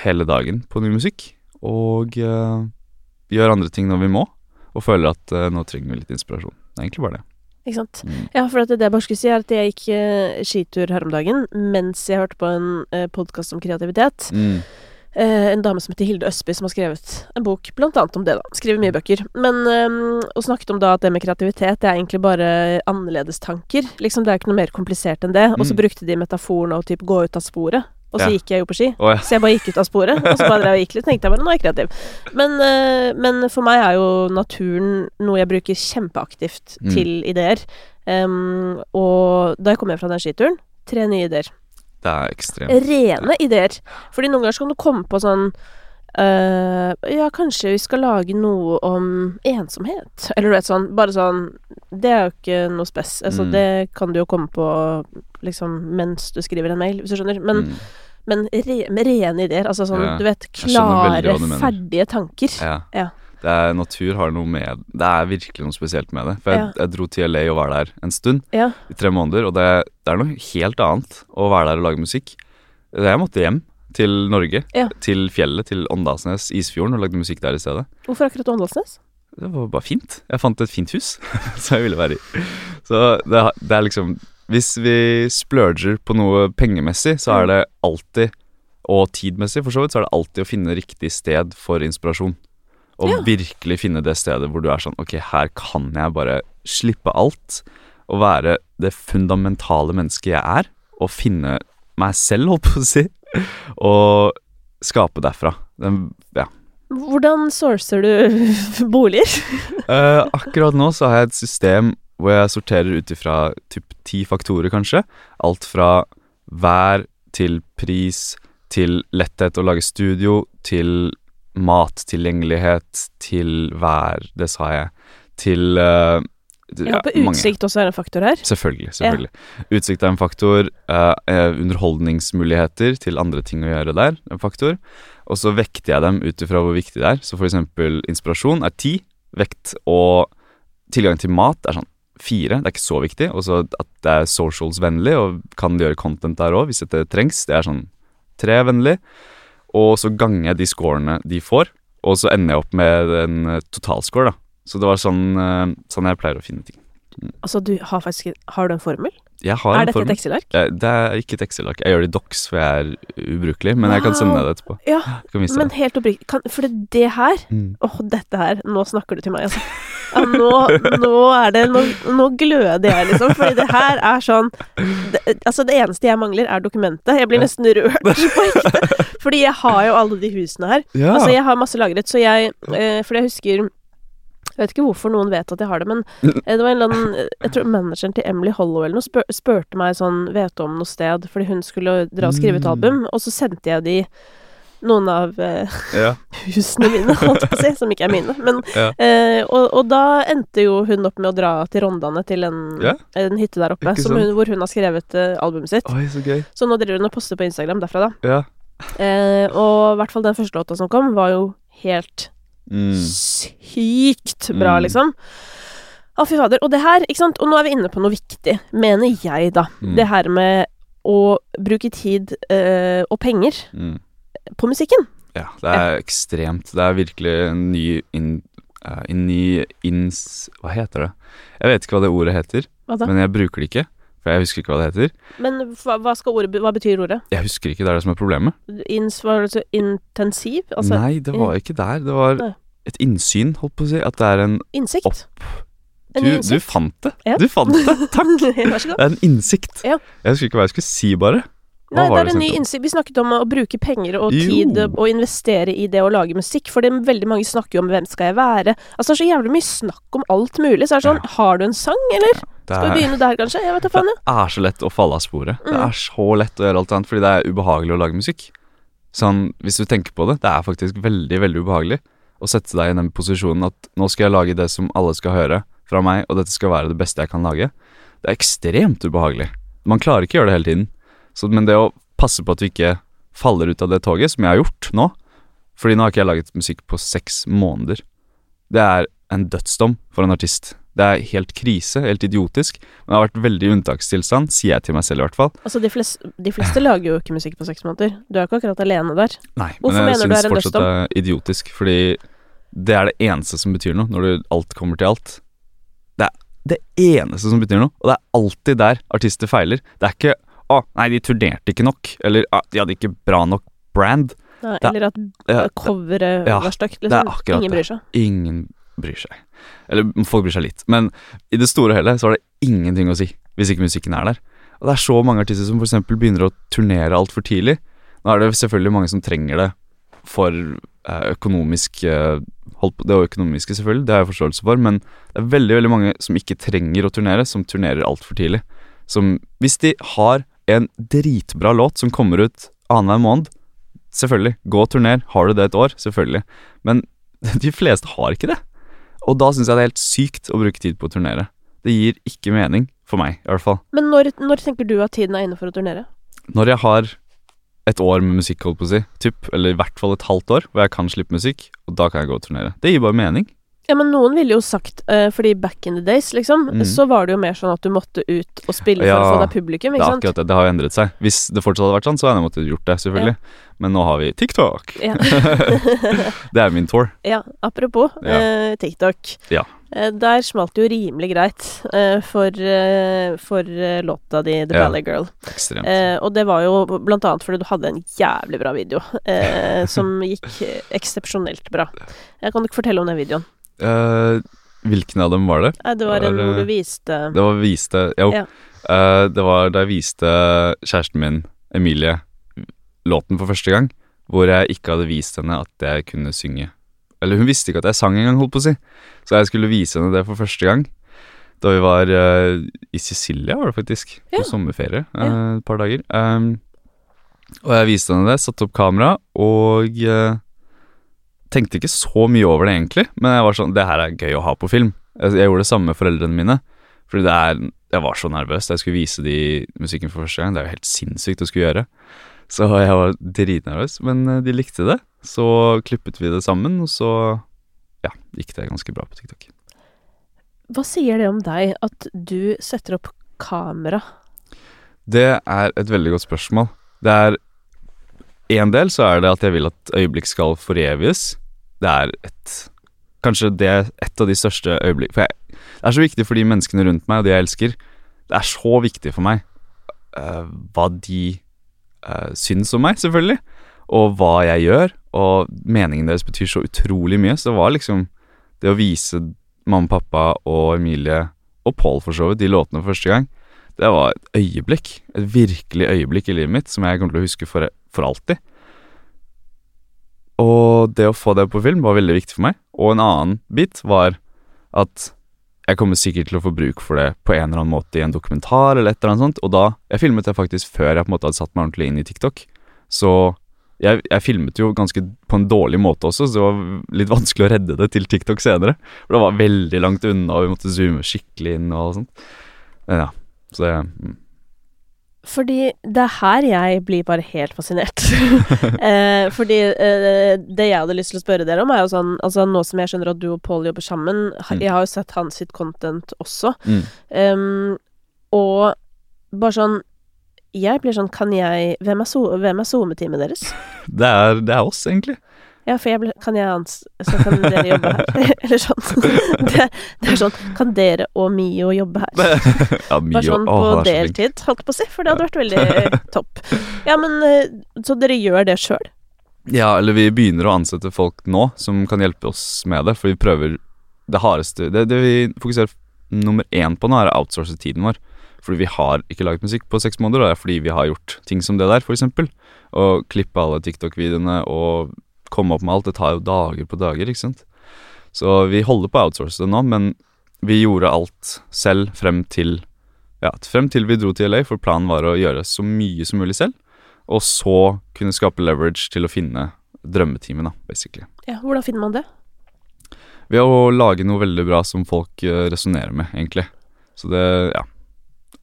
hele dagen på ny musikk. Og uh, gjør andre ting når vi må. Og føler at uh, nå trenger vi litt inspirasjon. Det er egentlig bare det. Ikke sant? Mm. Ja, for at det jeg bare skulle si, er at jeg gikk uh, skitur her om dagen mens jeg hørte på en uh, podkast om kreativitet. Mm. Eh, en dame som heter Hilde Østby, som har skrevet en bok blant annet om det. da Skriver mye bøker. Men eh, Og snakket om da at det med kreativitet det er egentlig bare annerledestanker. Liksom, det er ikke noe mer komplisert enn det. Og så Mm. brukte de metaforen å typ gå ut av sporet. Og så Ja. gikk jeg jo på ski. Oh, ja. Så jeg bare gikk ut av sporet, og så bare drev jeg gikk litt. tenkte jeg bare, nå er jeg kreativ. Men, eh, men for meg er jo naturen noe jeg bruker kjempeaktivt Mm. til ideer. Um, og da jeg kom hjem fra den skituren, tre nye ideer. Det er ekstremt. Rene ideer. Fordi noen ganger så kan du komme på sånn eh, ja, kanskje vi skal lage noe om ensomhet. Eller du vet sånn, bare sånn Det er jo ikke noe spes. Altså, Mm. Det kan du jo komme på liksom mens du skriver en mail, hvis du skjønner. Men, mm. men re, med rene ideer. Altså sånn, Ja, du vet, klare, ferdige tanker. Ja. Ja. Det er, natur har noe med Det er virkelig noe spesielt med det. For jeg, jeg dro til LA og var der en stund, Ja. i tre måneder, og det, det er noe helt annet å være der og lage musikk. Jeg måtte hjem til Norge, Ja. til fjellet, til Åndalsnes, Isfjorden, og lagde musikk der i stedet. Hvorfor akkurat Åndalsnes? Det var bare fint. Jeg fant et fint hus som jeg ville være i. Så det, det er liksom Hvis vi splurger på noe pengemessig, så er det alltid, og tidmessig for så vidt, så er det alltid å finne riktig sted for inspirasjon. Og Ja. virkelig finne det stedet hvor du er sånn Ok, her kan jeg bare slippe alt og være det fundamentale mennesket jeg er, og finne meg selv, holdt på å si, og skape derfra. Den, ja. Hvordan sourcer du boliger? Eh, akkurat nå så har jeg et system hvor jeg sorterer ut ifra typ ti faktorer, kanskje. Alt fra vær til pris til letthet å lage studio, til mattilgjengelighet, til vær, det sa jeg, til uh, ja, på utsikt også er en faktor her. Selvfølgelig. selvfølgelig. Utsikt er en faktor. Uh, underholdningsmuligheter til andre ting å gjøre der en faktor. Og så vekter jeg dem ut ifra hvor viktig det er. Så for eksempel inspirasjon er ti. Vekt og tilgang til mat er sånn fire. Det er ikke så viktig. Og så at det er socials-vennlig og kan gjøre content der òg hvis det trengs. Det er sånn tre-vennlig. Og så ganger jeg de scorene de får, og så ender jeg opp med en totalscore, da. Så det var sånn, eh, sånn jeg pleier å finne ting. Mm. Altså, du har faktisk Har du en formel? Er dette et Excel-ark? Det er ikke et Excel-ark. Jeg gjør det i Docs, for jeg er ubrukelig. Men jeg kan sende deg det etterpå. Ja, men helt oppriktig For det, her Mm. Åh, dette her Nå snakker du til meg, altså. Ja, nå, nå er det Nå, nå gløder jeg, liksom. Fordi det her er sånn det, Altså, det eneste jeg mangler, er dokumentet. Jeg blir nesten rørt på ekte. Fordi jeg har jo alle de husene her. Ja. Altså, jeg har masse lagret, så jeg eh, Fordi jeg husker jeg vet ikke hvorfor noen vet at jeg har det, men eh, det var en eller annen Jeg tror manageren til Emily Hollow eller noe spør, spurte meg sånn Vet du om noe sted? Fordi hun skulle dra og skrive et Mm. album, og så sendte jeg de noen av eh, ja. husene mine, holdt jeg på å si, som ikke er mine. Men, Ja. eh, og, og da endte jo hun opp med å dra til Rondane, til en, Ja. en hytte der oppe, som hun, hvor hun har skrevet eh, albumet sitt. Oi, så. Så nå driver hun og poster på Instagram derfra, da. Ja. Eh, og i hvert fall den første låta som kom, var jo helt Mm. sykt bra, Mm. liksom. Å, fy fader. Og det her, ikke sant, og nå er vi inne på noe viktig, mener jeg, da. Mm. Det her med å bruke tid eh, og penger på musikken. Ja, det er ekstremt. Det er virkelig en ny in, uh, in, ny ins... Hva heter det? Jeg vet ikke hva det ordet heter, men jeg bruker det ikke. For jeg husker ikke hva det heter. Men hva, ordet, hva betyr ordet? Jeg husker ikke, det er det som er problemet. Ins, var det så intensiv? Altså Nei, det var ikke der. Det var Nei. et innsyn, holdt på å si. At det er en innsikt? Opp. En Du, ny du fant det! Ja. Du fant det! Takk! Vær så god. Det er en innsikt. Ja. Jeg husker ikke hva jeg skulle si, bare. Hva Nei, det er en ny innsikt. Vi snakket om å bruke penger og Jo. tid og investere i det å lage musikk, for det er veldig mange snakker jo om hvem skal jeg være. Altså det er så jævlig mye snakk om alt mulig. Så er det sånn, har du en sang, eller? Det Skal vi begynne der, kanskje? Jeg vet da faen, jeg. det er så lett å falle av sporet. Det Mm. er så lett å gjøre alt annet, fordi det er ubehagelig å lage musikk. Sånn, hvis du tenker på det, det er faktisk veldig, veldig ubehagelig å sette deg i den posisjonen at nå skal jeg lage det som alle skal høre fra meg, og dette skal være det beste jeg kan lage. Det er ekstremt ubehagelig. Man klarer ikke å gjøre det hele tiden. Så, men det å passe på at du ikke faller ut av det toget, som jeg har gjort nå Fordi nå har ikke jeg laget musikk på seks måneder. Det er en dødsdom for en artist. Det er helt krise, helt idiotisk. Men det har vært veldig unntakstilstand, sier jeg til meg selv i hvert fall. Altså, de fleste, de fleste lager jo ikke musikk på seks måneder. Du er ikke akkurat alene der. Nei, Hvorfor men jeg syns fortsatt det er idiotisk, fordi det er det eneste som betyr noe, når du, alt kommer til alt. Det er det eneste som betyr noe, og det er alltid der artister feiler. Det er ikke 'Å, nei, de turnerte ikke nok', eller «Ah, 'De hadde ikke bra nok brand'. Det- eller at coveret ja, var stygt, liksom. Ingen bryr seg. Ingen bryr seg. Eller folk bryr seg litt, men i det store og hele så har det ingenting å si hvis ikke musikken er der. Og det er så mange artister som f.eks. begynner å turnere altfor tidlig. Nå er det selvfølgelig mange som trenger det for eh, økonomisk eh, holdt på, Det økonomiske, selvfølgelig, det har jeg forståelse for, men det er veldig veldig mange som ikke trenger å turnere, som turnerer altfor tidlig. Som Hvis de har en dritbra låt som kommer ut annenhver måned, selvfølgelig, gå og turner. Har du det et år? Selvfølgelig. Men de fleste har ikke det. Og da syns jeg det er helt sykt å bruke tid på å turnere. Det gir ikke mening, for meg i hvert fall. Men når, når tenker du at tiden er inne for å turnere? Når jeg har et år med musikk, holdt på å si, typ, eller i hvert fall et halvt år, hvor jeg kan slippe musikk, og da kan jeg gå og turnere. Det gir bare mening. Ja, men noen ville jo sagt, uh, fordi back in the days, liksom, Mm. så var det jo mer sånn at du måtte ut og spille for å få deg publikum, Det ikke er sant? akkurat det. Det har jo endret seg. Hvis det fortsatt hadde vært sånn, så hadde jeg måttet gjort det, selvfølgelig. Men nå har vi TikTok. Ja. det er min tour. ja, apropos Ja. eh, TikTok. Ja. Uh, der smalt det jo rimelig greit for, for låta di, The Ja. Ballet Girl. Ekstremt. Og det var jo blant annet fordi du hadde en jævlig bra video, som gikk eksepsjonelt bra. Jeg kan ikke fortelle om den videoen. Eh, hvilken av dem var det? Nei, det var en hvor du viste Det var viste Jo. Ja. Uh, det var da jeg viste kjæresten min, Emilie, låten for første gang. Hvor jeg ikke hadde vist henne at jeg kunne synge. Eller hun visste ikke at jeg sang engang, holdt på å si. Så jeg skulle vise henne det for første gang. Da vi var uh, i Sicilia, var det faktisk. Ja. På sommerferie eh, et par dager. Um, Og jeg viste henne det, satte opp kamera, og eh, tenkte ikke så mye over det egentlig, men jeg var sånn Det her er gøy å ha på film. Jeg, jeg gjorde det samme med foreldrene mine, fordi det er Jeg var så nervøs da jeg skulle vise de musikken for første gang. Det er jo helt sinnssykt å skulle gjøre. Så jeg var dritnervøs, men eh, de likte det. Så klippet vi det sammen, og så ja, gikk det ganske bra på TikTok. Hva sier det om deg at du setter opp kamera? Det er et veldig godt spørsmål. Det er En del så er det at jeg vil at øyeblikk skal foreviges. Det er et Kanskje det er et av de største øyeblikk For jeg, det er så viktig for de menneskene rundt meg og de jeg elsker. Det er så viktig for meg uh, hva de uh, syns om meg, selvfølgelig. Og hva jeg gjør. Og meningen deres betyr så utrolig mye. Så det var liksom det å vise mamma, pappa og Emilie, og Paul for så vidt, de låtene for første gang, det var et øyeblikk. Et virkelig øyeblikk i livet mitt som jeg kommer til å huske for, for alltid. Og det å få det på film var veldig viktig for meg. Og en annen bit var at jeg kommer sikkert til å få bruk for det på en eller annen måte i en dokumentar eller et eller annet sånt. Og da Jeg filmet det faktisk før jeg på en måte hadde satt meg ordentlig inn i TikTok. Så jeg, jeg filmet jo ganske på en dårlig måte også, så det var litt vanskelig å redde det til TikTok senere. For det var veldig langt unna, og vi måtte zoome skikkelig inn og sånt. Ja, så det mm. Fordi det er her jeg blir bare helt fascinert. eh, fordi eh, det jeg hadde lyst til å spørre dere om, er jo sånn Altså nå som jeg skjønner at du og Paul jobber sammen, Mm. jeg har jo sett hans sitt content også. Mm. um, og bare sånn Jeg blir sånn Kan jeg Hvem er, so, hvem er SoMe-teamet deres? Det er, det er oss, egentlig. Ja, for jeg ble, kan jeg ans... Så kan dere jobbe her? Eller sånn. Det, det er sånn Kan dere og Mio jobbe her? ja, Mio. Bare sånn på så deltid, holdt på å si, for det hadde vært veldig topp. Ja, men eh, Så dere gjør det sjøl? Ja, eller vi begynner å ansette folk nå som kan hjelpe oss med det, for vi prøver det hardeste Det, det vi fokuserer nummer én på nå, er å outsource tiden vår. Fordi vi har ikke laget musikk på seks måneder, og det er fordi vi har gjort ting som det der, eksempel. Og klippe alle TikTok-videoene og komme opp med alt. Det tar jo dager på dager, ikke sant. Så vi holder på å outsource det nå, men vi gjorde alt selv frem til Ja, frem til vi dro til LA, for planen var å gjøre så mye som mulig selv. Og så kunne skape leverage til å finne drømmeteamet, da, basically. Ja, hvordan finner man det? Ved å lage noe veldig bra som folk uh, resonnerer med, egentlig. Så det, ja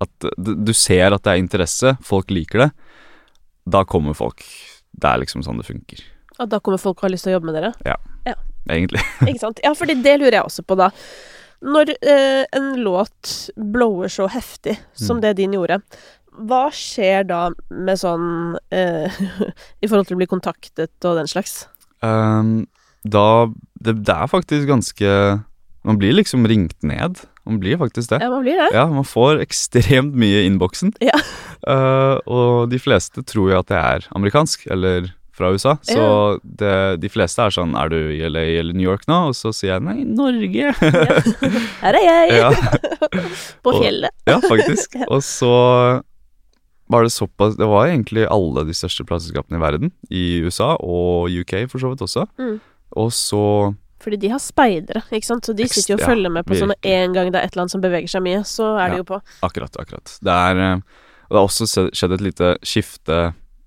At du ser at det er interesse, folk liker det. Da kommer folk. Det er liksom sånn det funker, At da kommer folk og har lyst til å jobbe med dere? Ja, egentlig. Ikke sant? Ja, for det lurer jeg også på, da. Når eh, en låt blower så heftig som Mm. det din gjorde, hva skjer da med sånn eh, I forhold til å bli kontaktet og den slags? Um, da det, det er faktisk ganske Man blir liksom ringt ned. Man blir faktisk det. Ja, man blir det. Ja, man får ekstremt mye i innboksen. Ja. Uh, og de fleste tror jo at det er amerikansk, eller fra USA. Så Ja. det, de fleste er sånn Er du i LA eller New York nå? Og så sier jeg nei, Norge. Her er jeg! ja, På Og- fjellet. ja, faktisk. Og så var det såpass Det var egentlig alle de største plateselskapene i verden. I USA og UK for så vidt også. Mm. Og så Fordi de har speidere, ikke sant? Så de sitter jo og følger med på sånne en gang det er et eller annet som beveger seg mye, så er de jo på. Akkurat, akkurat. Det er eh, Og det har også skjedd et lite skifte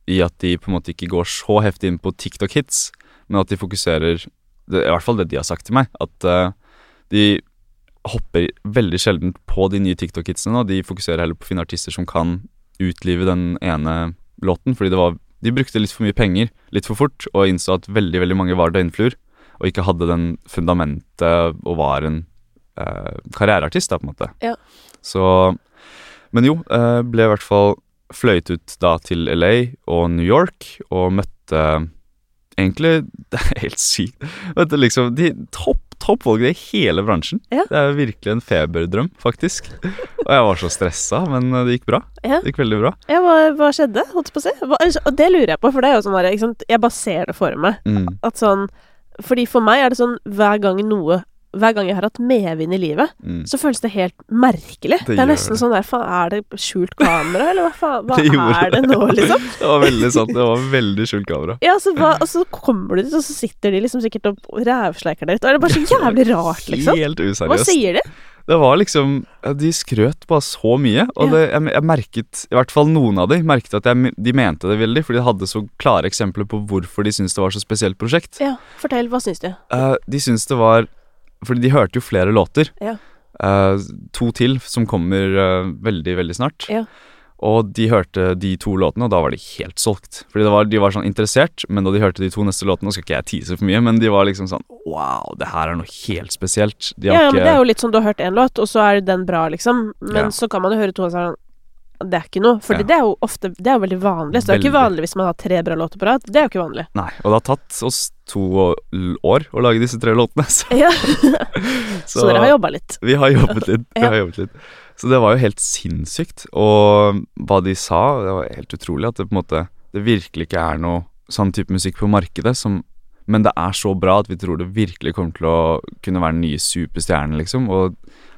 i at de på en måte ikke går så heftig inn på TikTok-hits, men at de fokuserer det, I hvert fall det de har sagt til meg, at uh, de hopper veldig sjelden på de nye TikTok-hitsene nå. De fokuserer heller på å finne artister som kan utlive den ene låten, fordi det var De brukte litt for mye penger litt for fort, og innså at veldig, veldig mange var døgnfluer, og ikke hadde den fundamentet og var en eh, karriereartist, da, på en måte. Ja. Så Men jo, eh, ble i hvert fall fløyet ut da til LA og New York og møtte Egentlig Det er helt sykt. Vet du, liksom De topp folk i hele bransjen. Ja. Det er virkelig en feberdrøm, faktisk. Og jeg var så stressa, men eh, det gikk bra. Ja. Det gikk veldig bra. Ja, hva, hva skjedde, holdt jeg på å si? Hva, og det lurer jeg på, for det er jo sånn bare Jeg bare ser det for meg. Mm. At sånn Fordi for meg er det sånn hver gang noe Hver gang jeg har hatt medvind i livet, Mm. så føles det helt merkelig. Det, Det er nesten det. sånn der Faen, er det skjult kamera, eller hva faen? Hva Det er det nå, liksom? Det var veldig sant. Det var veldig skjult kamera. Ja, så hva, og så kommer du dit, og så sitter de liksom sikkert og rævsleiker deg litt, og det er bare så jævlig rart, liksom. Helt Hva sier de? Det var liksom De skrøt bare så mye, og det, jeg, jeg merket I hvert fall noen av de merket at jeg, de mente det veldig, fordi de hadde så klare eksempler på hvorfor de syntes det var så spesielt prosjekt. Ja, fortell, hva syns du? Uh, de syntes det var Fordi de hørte jo flere låter. Ja. Uh, to til som kommer uh, veldig, veldig snart. Ja. Og de hørte de to låtene, og da var de helt solgt. Fordi det var, de var sånn interessert, men da de hørte de to neste låtene Nå skal ikke jeg tease for mye, men de var liksom sånn Wow, det her er noe helt spesielt. De Ja, ja, men det er jo litt sånn du har hørt én låt, og så er den bra, liksom. Men Ja. så kan man jo høre to og sånn Det er ikke noe. For Ja. det er jo ofte Det er jo veldig vanlig. Så det er ikke vanlig hvis man har tre bra låter på rad. Det er jo ikke vanlig. Nei, og det har tatt oss to år å lage disse tre låtene. Så, Ja. så, dere har jobba litt. Vi har jobbet litt. Vi Ja. har jobbet litt. Så det var jo helt sinnssykt. Og hva de sa, det var helt utrolig. At det på en måte Det virkelig ikke er noe sånn type musikk på markedet som Men det er så bra at vi tror det virkelig kommer til å kunne være den nye superstjernen, liksom. Og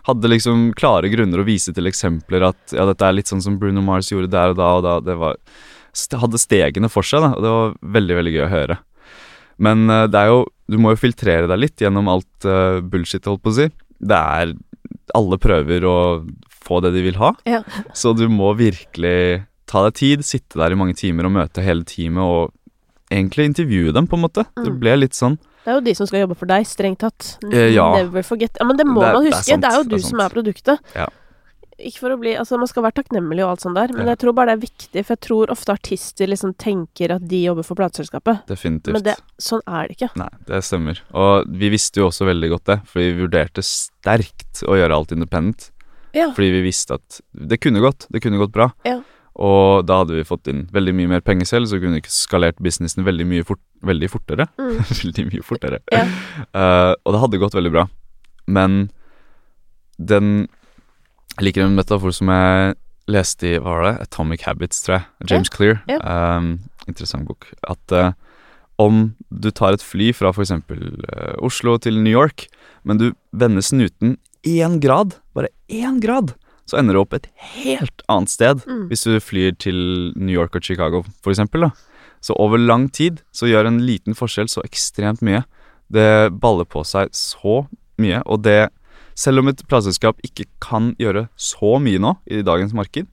hadde liksom klare grunner å vise til eksempler at ja, dette er litt sånn som Bruno Mars gjorde der og da og da. Det var Hadde stegene for seg, da. Og det var veldig, veldig gøy å høre. Men eh, det er jo Du må jo filtrere deg litt gjennom alt eh, bullshit, holdt på å si. Det er Alle prøver å få det de vil ha, Ja. så du må virkelig ta deg tid, sitte der i mange timer og møte hele teamet og egentlig intervjue dem, på en måte. Det Mm. ble litt sånn Det er jo de som skal jobbe for deg, strengt tatt. Eh, ja. Never forget. Ja, men det må Det man man det er huske. sant, Det er jo du er som er produktet. Ja. Ikke for å bli Altså, man skal være takknemlig og alt sånt der, men Ja. jeg tror bare det er viktig, for jeg tror ofte artister liksom tenker at de jobber for plateselskapet. definitivt. Men det, sånn er det ikke. Nei, det stemmer. Og vi visste jo også veldig godt det, for vi vurderte sterkt å gjøre alt independent. Ja. Fordi vi visste at det kunne gått. Det kunne gått bra. Ja. Og da hadde vi fått inn veldig mye mer penger selv, så kunne vi skalert businessen veldig mye fort, veldig fortere. Mm. veldig mye fortere. Ja. Uh, og det hadde gått veldig bra. Men den Jeg liker en metafor som jeg leste i hva var det? Atomic Habits, tror jeg. James Clear. Ja. Um, interessant bok. At uh, om du tar et fly fra f.eks. Uh, Oslo til New York, men du vender snuten én grad, bare én grad, så ender du opp et helt annet sted Mm. hvis du flyr til New York og Chicago, da. Så over lang tid så gjør en liten forskjell så ekstremt mye. Det baller på seg så mye, og det Selv om et plateselskap ikke kan gjøre så mye nå i dagens marked,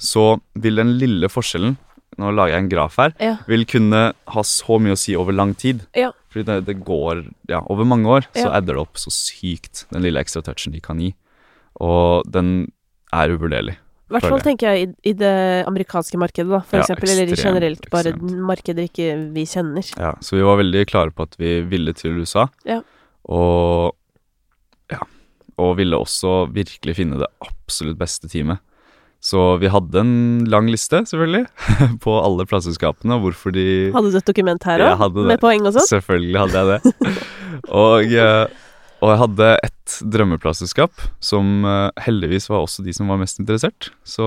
så vil den lille forskjellen Nå lager jeg en graf her. Ja. Vil kunne ha så mye å si over lang tid. Ja. Fordi det, det går Ja, over mange år så adder det opp så sykt, den lille ekstra touchen de kan gi. Og den er uvurderlig. I hvert fall tenker jeg i, i det amerikanske markedet, da, for Ja, eksempel. Eller generelt bare ekstremt. markeder ikke vi kjenner. Ja, så vi var veldig klare på at vi ville til USA. Ja. Og. Og ville også virkelig finne det absolutt beste teamet. Så vi hadde en lang liste, selvfølgelig, på alle plateselskapene og hvorfor de Hadde du et dokument her òg? Med poeng og sånn? Selvfølgelig hadde jeg det. og, eh, og jeg hadde et drømmeplateselskap som eh, heldigvis var også de som var mest interessert. Så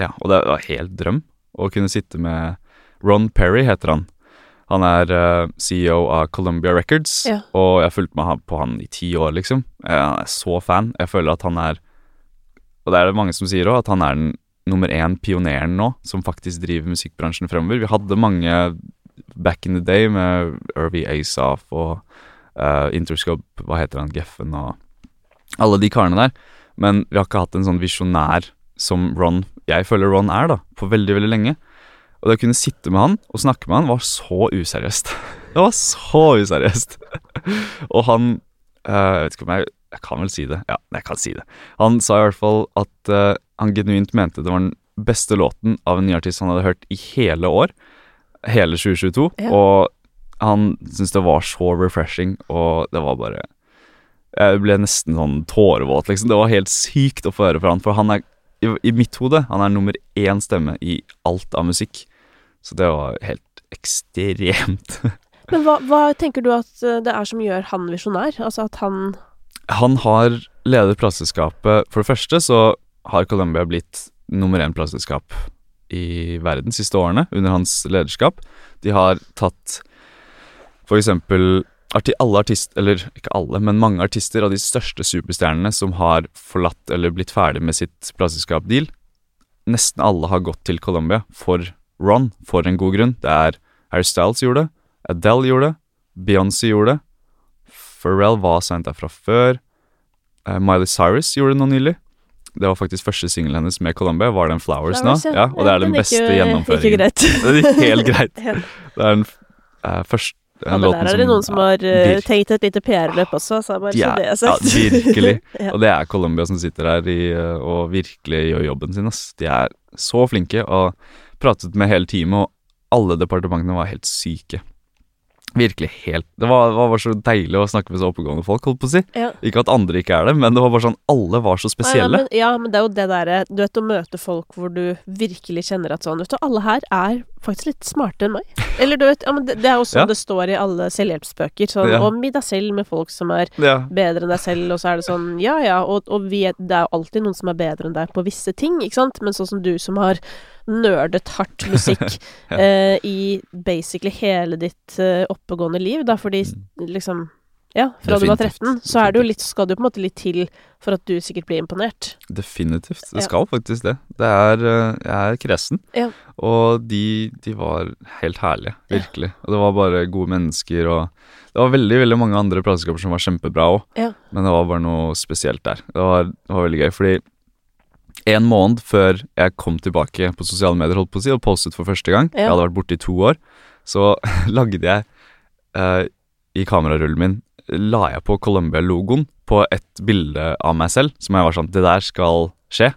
ja, og det var helt drøm å kunne sitte med Ron Perry, heter han. Han er uh, CEO av Columbia Records, Ja. og jeg har fulgt med han på han i ti år, liksom. Jeg er så fan. Jeg føler at han er Og det er det mange som sier òg, at han er den nummer én pioneren nå, som faktisk driver musikkbransjen fremover. Vi hadde mange back in the day med Irvi Asaf og uh, Interscope, hva heter han, Geffen og alle de karene der. Men vi har ikke hatt en sånn visjonær som Ron, jeg føler Ron er, da, på veldig, veldig lenge. Og det å kunne sitte med han og snakke med han var så useriøst. Det var så useriøst. og han eh, Jeg vet ikke om jeg Jeg kan vel si det. Ja, jeg kan si det. Han sa i hvert fall at eh, han genuint mente det var den beste låten av en ny artist han hadde hørt i hele år. Hele 2022. Ja. Og han syntes det var så refreshing, og det var bare Jeg ble nesten sånn tårevåt, liksom. Det var helt sykt å få høre fra han, for han er i, i mitt hode han er nummer én stemme i alt av musikk. Så det var helt ekstremt. Men hva, hva tenker du at eh, det er som gjør han visjonær? Altså at han Han har ledet plateselskapet For det første så har Columbia blitt nummer én plateselskap i verden de siste årene, under hans lederskap. De har tatt for eksempel alle artister, eller ikke alle, men mange artister av de største superstjernene som har forlatt eller blitt ferdig med sitt plateselskap-deal. Nesten alle har gått til Columbia for Ron, for en god grunn. Det er Harry Styles gjorde det, Adele gjorde det, Beyoncé gjorde det, Pharrell var sendt der fra før. eh, Miley Cyrus gjorde det nå nylig. Det var faktisk første singelen hennes med Colombia. Var den Flowers, Flowers, nå? ja. Og det er den beste gjennomføringen. Det gikk helt greit. Det er den uh, første Ja, men der er det noen som har uh, tenkt et lite PR-løp også, så bare så er- det er sagt. Ja, virkelig. Og det er Colombia som sitter her i, og virkelig gjør jobben sin. Ass. De er så flinke, og pratet med hele teamet, og alle departementene var helt syke. Virkelig helt Det var, var så deilig å snakke med så oppegående folk, holdt på å si. Ja. Ikke at andre ikke er det, men det var bare sånn Alle var så spesielle. Ja, men, ja, men det er jo det derre Du vet å møte folk hvor du virkelig kjenner at sånn Vet du, alle her er faktisk litt smartere enn meg. Eller du vet ja, men det, det er jo sånn Ja. det står i alle selvhjelpsbøker. Sånn Ja. Omgi deg selv med folk som er Ja, bedre enn deg selv, og så er det sånn Ja ja, og, og vi det er jo alltid noen som er bedre enn deg på visse ting, ikke sant? Men sånn som du som har nerdet hardt musikk Ja. uh, i basically hele ditt uh, oppegående liv, da, fordi liksom Ja, fra du var 13, så er det jo litt, skal det jo på en måte litt til for at du sikkert blir imponert. definitivt. Det Ja. skal faktisk det. Det er uh, Jeg er kresen. Ja. Og de, de var helt herlige, virkelig. Og det var bare gode mennesker, og det var veldig veldig mange andre plateselskaper som var kjempebra òg, Ja. men det var bare noe spesielt der. Det var, det var veldig gøy, fordi en måned før jeg kom tilbake på sosiale medier holdt på å si, og postet for første gang, Ja. jeg hadde vært borte i to år, så lagde jeg uh, i kamerarullen min La jeg på Columbia-logoen på et bilde av meg selv, som jeg var sånn Det der skal skje.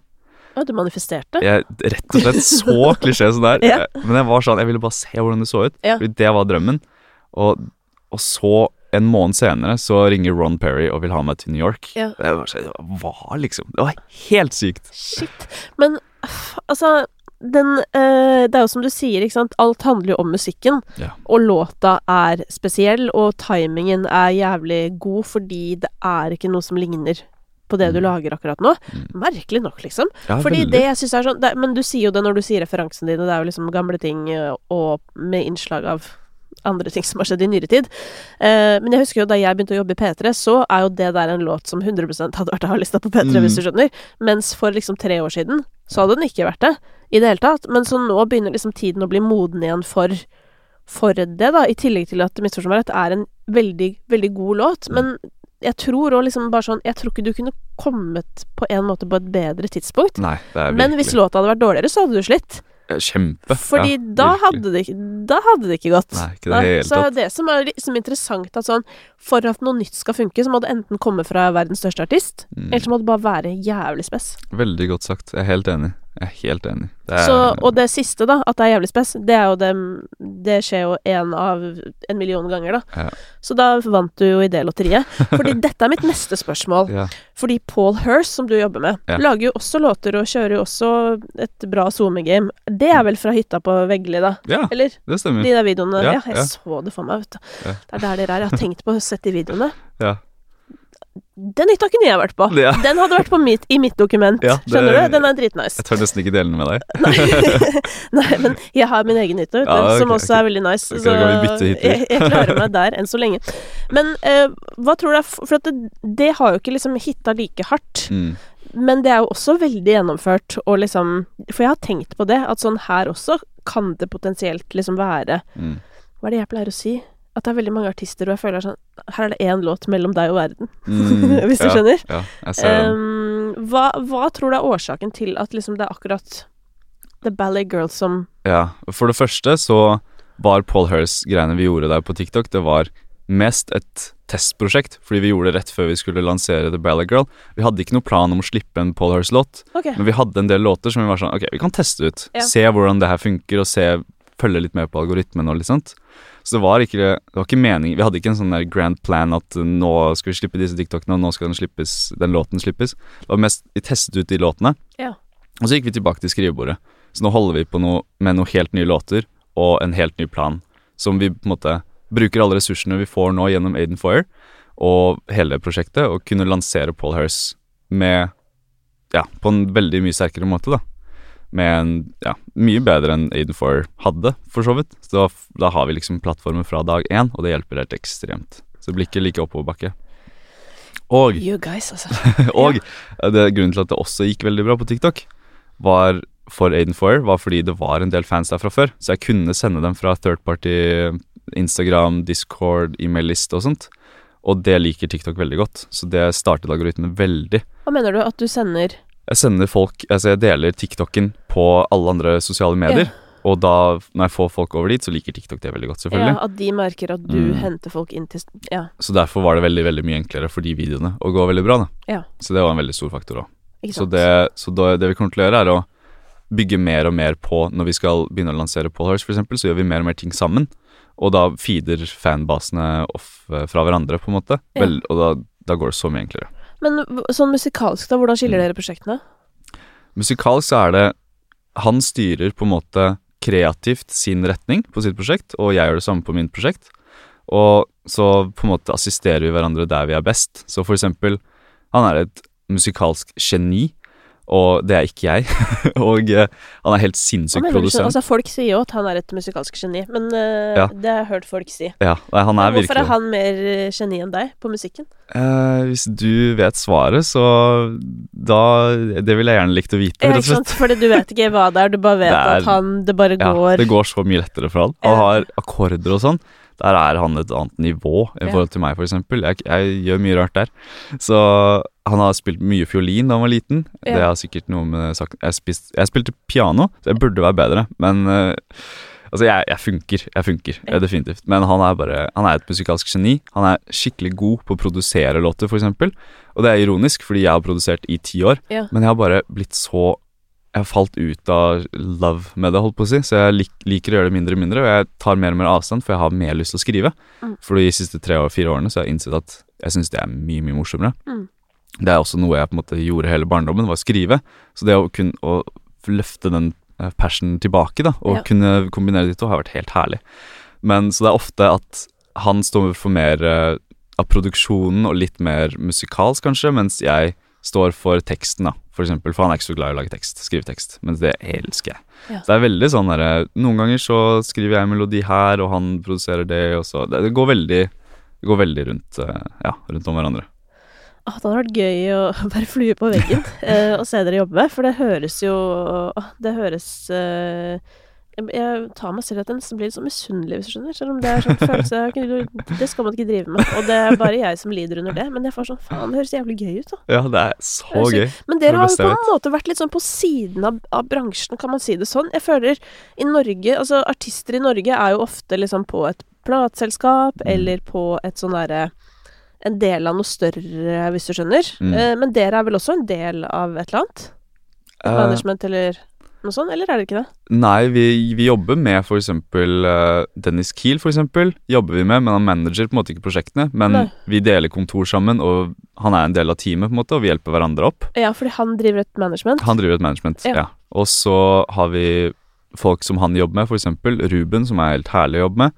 Ja, du manifesterte. Jeg, rett og slett så klisjé som det er. Ja. Men jeg var sånn, jeg ville bare se hvordan det så ut. Ja. Fordi det var drømmen. Og, og så, en måned senere, så ringer Ron Perry og vil ha meg til New York. Ja. Det var, så- hva, liksom? Det var helt sykt. Shit. Men altså den, eh, det er jo som du sier, ikke sant. Alt handler jo om musikken. Ja. Og låta er spesiell, og timingen er jævlig god fordi det er ikke noe som ligner på det du lager akkurat nå. Merkelig nok, liksom. Mm. Ja, Fordi veldig. det jeg synes er sånn det, Men du sier jo det når du sier referansene dine, det er jo liksom gamle ting eh, og med innslag av andre ting som har skjedd i nyere tid. Eh, men jeg husker jo da jeg begynte å jobbe i P3, så er jo det der en låt som 100 hadde vært A-lista på P3, Mm. hvis du skjønner. Mens for liksom tre år siden så hadde den ikke vært det i det hele tatt. Men så nå begynner liksom tiden å bli moden igjen for for det, da. I tillegg til at Misforstå meg rett er en veldig, veldig god låt. Mm. Men jeg tror òg liksom bare sånn Jeg tror ikke du kunne kommet på en måte på et bedre tidspunkt. Nei, det er Men hvis låta hadde vært dårligere, så hadde du slitt. Eh, Kjempe. Fordi ja, da, hadde det, da hadde det ikke gått. Nei, ikke det hele så det som er liksom interessant, at sånn For at noe nytt skal funke, så må det enten komme fra verdens største artist, Mm. eller så må det bare være jævlig spes. Veldig godt sagt. Jeg er helt enig. Jeg er helt enig. Det er, Så, og det siste, da, at det er jævlig spes, det er jo det Det skjer jo én av en million ganger, da. Ja. Så da vant du jo i det lotteriet. Fordi dette er mitt neste spørsmål. ja. Fordi Paul Hirst, som du jobber med, Ja. lager jo også låter og kjører jo også et bra SoMe-game. Det er vel fra hytta på Veggli, da? ja, Eller? det stemmer. De der videoene. Ja, jeg så det for meg, vet du. Det er der dere er. Jeg har tenkt på å sette de videoene. Ja. Den hytta kunne jeg vært på. Ja. Den hadde vært på mitt, i mitt dokument. Ja, det- Skjønner du? Den er dritnice. Jeg tør nesten ikke dele den med deg. Nei, men jeg har min egen hytte, ja, okay, som også okay. er veldig nice. Okay, så jeg, jeg klarer meg der enn så lenge. Men eh, hva tror du er For det, det har jo ikke liksom hitta like hardt. Mm. Men det er jo også veldig gjennomført, og liksom For jeg har tenkt på det, at sånn her også kan det potensielt liksom være Mm. Hva er det jeg pleier å si? At det er veldig mange artister, og jeg føler sånn Her er det én låt mellom deg og verden. Mm, Hvis du ja, skjønner? Ja, jeg ser. Um, hva, hva tror du er årsaken til at liksom det er akkurat The Ballet Girls som Ja, for det første så var Paul Hurst-greiene vi gjorde der på TikTok, det var mest et testprosjekt, fordi vi gjorde det rett før vi skulle lansere The Ballet Girl. Vi hadde ikke noen plan om å slippe en Paul Hurst-låt, okay. men vi hadde en del låter som vi var sånn Ok, vi kan teste ut. Ja. Se hvordan det her funker, og se følge litt med på algoritmen og litt sånt. Så det var ikke, det var ikke meningen Vi hadde ikke en sånn der grand plan at uh, nå skal vi slippe disse TikTokene, og nå skal den, slippes, den låten slippes. Det var mest Vi testet ut de låtene, Ja. og så gikk vi tilbake til skrivebordet. Så nå holder vi på noe med noen helt nye låter og en helt ny plan, som vi på en måte bruker alle ressursene vi får nå gjennom Aiden Foyer og hele prosjektet, og kunne lansere Paul Harris med Ja, på en veldig mye sterkere måte, da. Med en Ja, mye bedre enn Aiden Four hadde, for så vidt. Så da, har vi liksom plattformen fra dag én, og det hjelper helt ekstremt. Så ikke like oppoverbakke. Og You guys, altså. og det, grunnen til at det også gikk veldig bra på TikTok, var for Aiden Foyer, var fordi det var en del fans der fra før. Så jeg kunne sende dem fra third party, Instagram, Discord, e-mail-liste og sånt. Og det liker TikTok veldig godt, så det startet algoritmen veldig. Hva mener du? At du sender Jeg sender folk Altså, jeg deler TikToken på alle andre sosiale medier. Og da, når jeg får folk over dit, så liker TikTok det veldig godt, selvfølgelig. ja, At de merker at du Mm. henter folk inn til Ja, Så derfor var det veldig veldig mye enklere for de videoene å gå veldig bra. da Ja. Så det var en veldig stor faktor òg. Så, det, så da, det vi kommer til å gjøre, er å bygge mer og mer på Når vi skal begynne å lansere Polhurst, for eksempel, så gjør vi mer og mer ting sammen. Og da feeder fanbasene off eh, fra hverandre, på en måte. Ja. Vel, og da, da går det så mye enklere. Men sånn musikalsk, da? Hvordan Mm. skiller dere prosjektene? Musikalsk så er det Han styrer på en måte kreativt sin retning på sitt prosjekt, og jeg gjør det samme på mitt prosjekt. Og så på en måte assisterer vi hverandre der vi er best. Så for eksempel, han er et musikalsk geni, og det er ikke jeg. og eh, han er helt sinnssyk produsent. Altså, folk sier jo at han er et musikalsk geni, men uh, Ja. det har jeg hørt folk si. ja, nei, han er Hvorfor virkelig er han mer eh, geni enn deg på musikken? Uh, Hvis du vet svaret, så da Det vil jeg gjerne likt å vite, Ja, rett og ikke sant? slett. Fordi du vet ikke hva det er, du bare vet er- at han Det bare Ja, går det går så mye lettere for han. Han har akkorder og sånn. Der er han et annet nivå i forhold til meg, for eksempel. Jeg, jeg gjør mye rart der. Så han har spilt mye fiolin da han var liten. Det har sikkert noe med jeg, spist, jeg spilte piano, så jeg burde være bedre, men uh, Altså, jeg, jeg funker. Jeg funker, Ja. definitivt. Men han er bare Han er et musikalsk geni. Han er skikkelig god på å produsere låter, eksempel. Og det er ironisk, fordi jeg har produsert i ti år, Ja. men jeg har bare blitt så jeg har falt ut av love med det, holdt på å si. Så jeg lik, liker å gjøre det mindre og mindre, og jeg tar mer og mer avstand, for jeg har mer lyst til å skrive. Mm. For de siste tre og fire årene så har jeg innsett at jeg syns det er mye, mye morsommere. Mm. Det er også noe jeg på en måte gjorde hele barndommen, var å skrive. Så det å kunne å løfte den eh, passionen tilbake, da, og Ja. kunne kombinere de to, har vært helt herlig. Men så det er ofte at han står for mer uh, av produksjonen og litt mer musikalsk, kanskje, mens jeg står for teksten, da, for eksempel. For han er ikke så glad i å lage tekst, skrive tekst, mens det elsker jeg. Ja. Så det er veldig sånn derre Noen ganger så skriver jeg en melodi her, og han produserer det, og så Det, det går veldig Det går veldig rundt, eh, ja, rundt om hverandre. Ah, det hadde vært gøy å være flue på veggen eh, og se dere jobbe, for det høres jo Det høres eh, jeg, tar meg selv i at jeg nesten blir litt sånn misunnelig, hvis du skjønner. Selv om det er sånn følelse Det skal man ikke drive med. Og det er bare jeg som lider under det. Men jeg får sånn Faen, det høres jævlig gøy ut, da. Ja, det er så Det gøy. Men er dere har jo på en måte vært litt sånn på siden av, av bransjen, kan man si det sånn. Jeg føler i Norge Altså, artister i Norge er jo ofte liksom på et plateselskap Mm. eller på et sånn derre En del av noe større, hvis du skjønner. Mm. Eh, men dere er vel også en del av et eller annet? Et Eh, management eller noe sånt, eller er det ikke det? Nei, vi, vi jobber med for eksempel eh, Dennis Kiel, eksempel. Jobber vi med, men han manager på en måte ikke prosjektene. Men Nei. vi deler kontor sammen, og han er en del av teamet, på en måte, og vi hjelper hverandre opp. Ja, fordi han driver et management. Han driver et management, Ja. ja. Og så har vi folk som han jobber med, eksempel Ruben, som er helt herlig å jobbe med.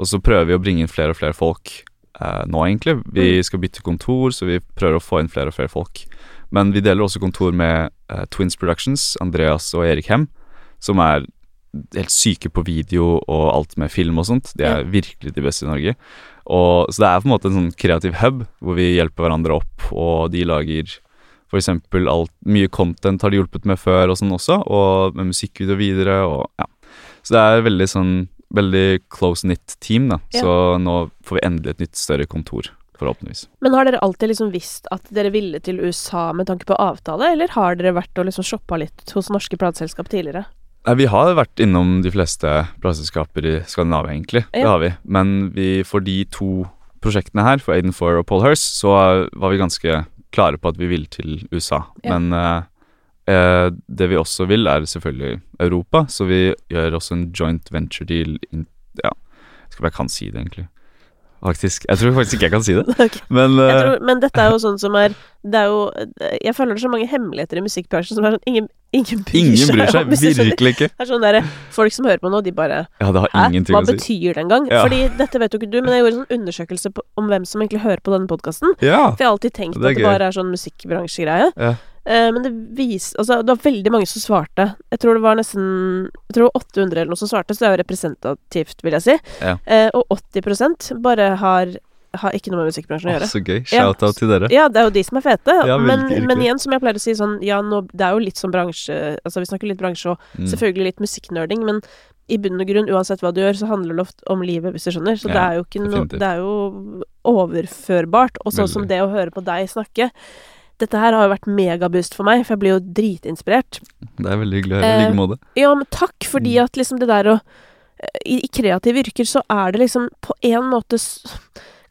Og så prøver vi å bringe inn flere og flere folk eh, nå, egentlig. Vi Mm. skal bytte kontor, så vi prøver å få inn flere og flere folk. Men vi deler også kontor med uh, Twins Productions, Andreas og Erik Hem, som er helt syke på video og alt med film og sånt. De er virkelig de beste i Norge. Og, så det er på en måte en sånn kreativ hub, hvor vi hjelper hverandre opp, og de lager for eksempel alt, mye content har de hjulpet med før og sånn også, og med musikkvideo videre, og ja. Så det er veldig sånn, veldig close-knit team, da. Ja. Så nå får vi endelig et nytt større kontor, forhåpentligvis. Men har dere alltid liksom visst at dere ville til USA med tanke på avtale, eller har dere vært og liksom shoppa litt hos norske plateselskap tidligere? Nei, vi har vært innom de fleste plateselskaper i Skandinavia, egentlig. Det har vi. Men vi, for de to prosjektene her, for Aiden Four og Paul Hirst, så var vi ganske klare på at vi ville til USA. Ja. Men eh, eh, det vi også vil, er selvfølgelig Europa, så vi gjør også en joint venture deal in, Ja, jeg skal bare kan si det, egentlig. Faktisk. Jeg tror faktisk ikke jeg kan si det, Okay. men eh, tror, men dette er jo sånn som er Det er jo Jeg føler det er så mange hemmeligheter i musikkbransjen som er sånn Ingen, ingen bryr ingen seg. bryr seg. hvis. Virkelig ikke. Det er sånn der, Folk som hører på nå, de bare Ja, det har ingenting Hva å si. betyr det engang? Ja. Fordi dette vet jo ikke du, men jeg gjorde en sånn undersøkelse på, om hvem som egentlig hører på denne podkasten. Ja. For jeg har alltid tenkt Det at det gøy. bare er sånn musikkbransjegreie. Ja. Eh, men det viser Altså, det var veldig mange som svarte. Jeg tror det var nesten Jeg tror 800 eller noe som svarte, så det er jo representativt, vil jeg si. Ja. Eh, og 80 bare har har ikke noe med musikkbransjen å gjøre. så gøy. Ja, Shout-out til dere. Ja, det er jo de som er fete. Ja, men, men igjen, som jeg pleier å si, sånn Ja, nå, det er jo litt sånn bransje Altså, vi snakker litt bransje og Mm. selvfølgelig litt musikknerding, men i bunn og grunn, uansett hva du gjør, så handler det ofte om livet, hvis du skjønner. Så det er jo ikke noe. Det er jo overførbart. Og sånn som det å høre på deg snakke. Dette her har jo vært megaboost for meg, for jeg blir jo dritinspirert. Det er veldig hyggelig å høre. I Eh, like måte. Ja, men takk, fordi Mm. at liksom det der å i, I kreative yrker så er det liksom på en måte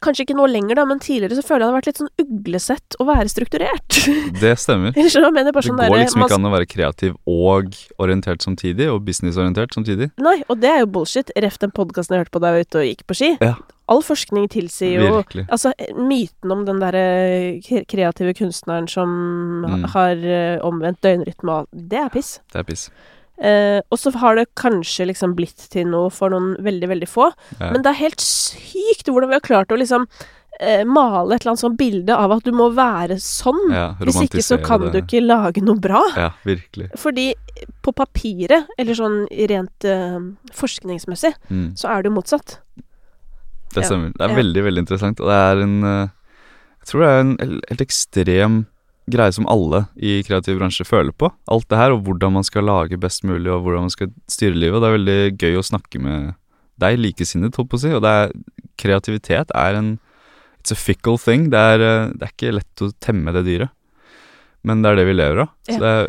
Kanskje ikke nå lenger, da, men tidligere så føler jeg det har vært litt sånn uglesett å være strukturert. Det stemmer. Det sånn går der, liksom ikke an å være kreativ og orientert samtidig, og businessorientert samtidig. Nei, og det er jo bullshit. Ref den podkasten jeg hørte på da jeg var ute og gikk på ski. Ja. All forskning tilsier jo Virkelig. Altså, myten om den derre kreative kunstneren som Mm. har eh, omvendt døgnrytme og det er piss. Det er piss. Eh, og så har det kanskje liksom blitt til noe for noen veldig, veldig få. Ja. Men det er helt sykt hvordan vi har klart å liksom eh, male et eller annet sånt bilde av at du må være sånn. Ja, Hvis ikke så kan det. du ikke lage noe bra. Ja, virkelig. Fordi på papiret, eller sånn rent uh, forskningsmessig, Mm. så er det jo motsatt. Det Ja. Det er veldig, veldig interessant. Og det er en Jeg tror det er en helt ekstrem greie som alle i kreativ bransje føler på. Alt det her, og hvordan man skal lage best mulig, og hvordan man skal styre livet. Det er veldig gøy å snakke med deg, likesinnet, holdt på å si. Og er Kreativitet er en It's a fickle thing. Det er, eh, det er ikke lett å temme det dyret. Men det er det vi lever av. Så det er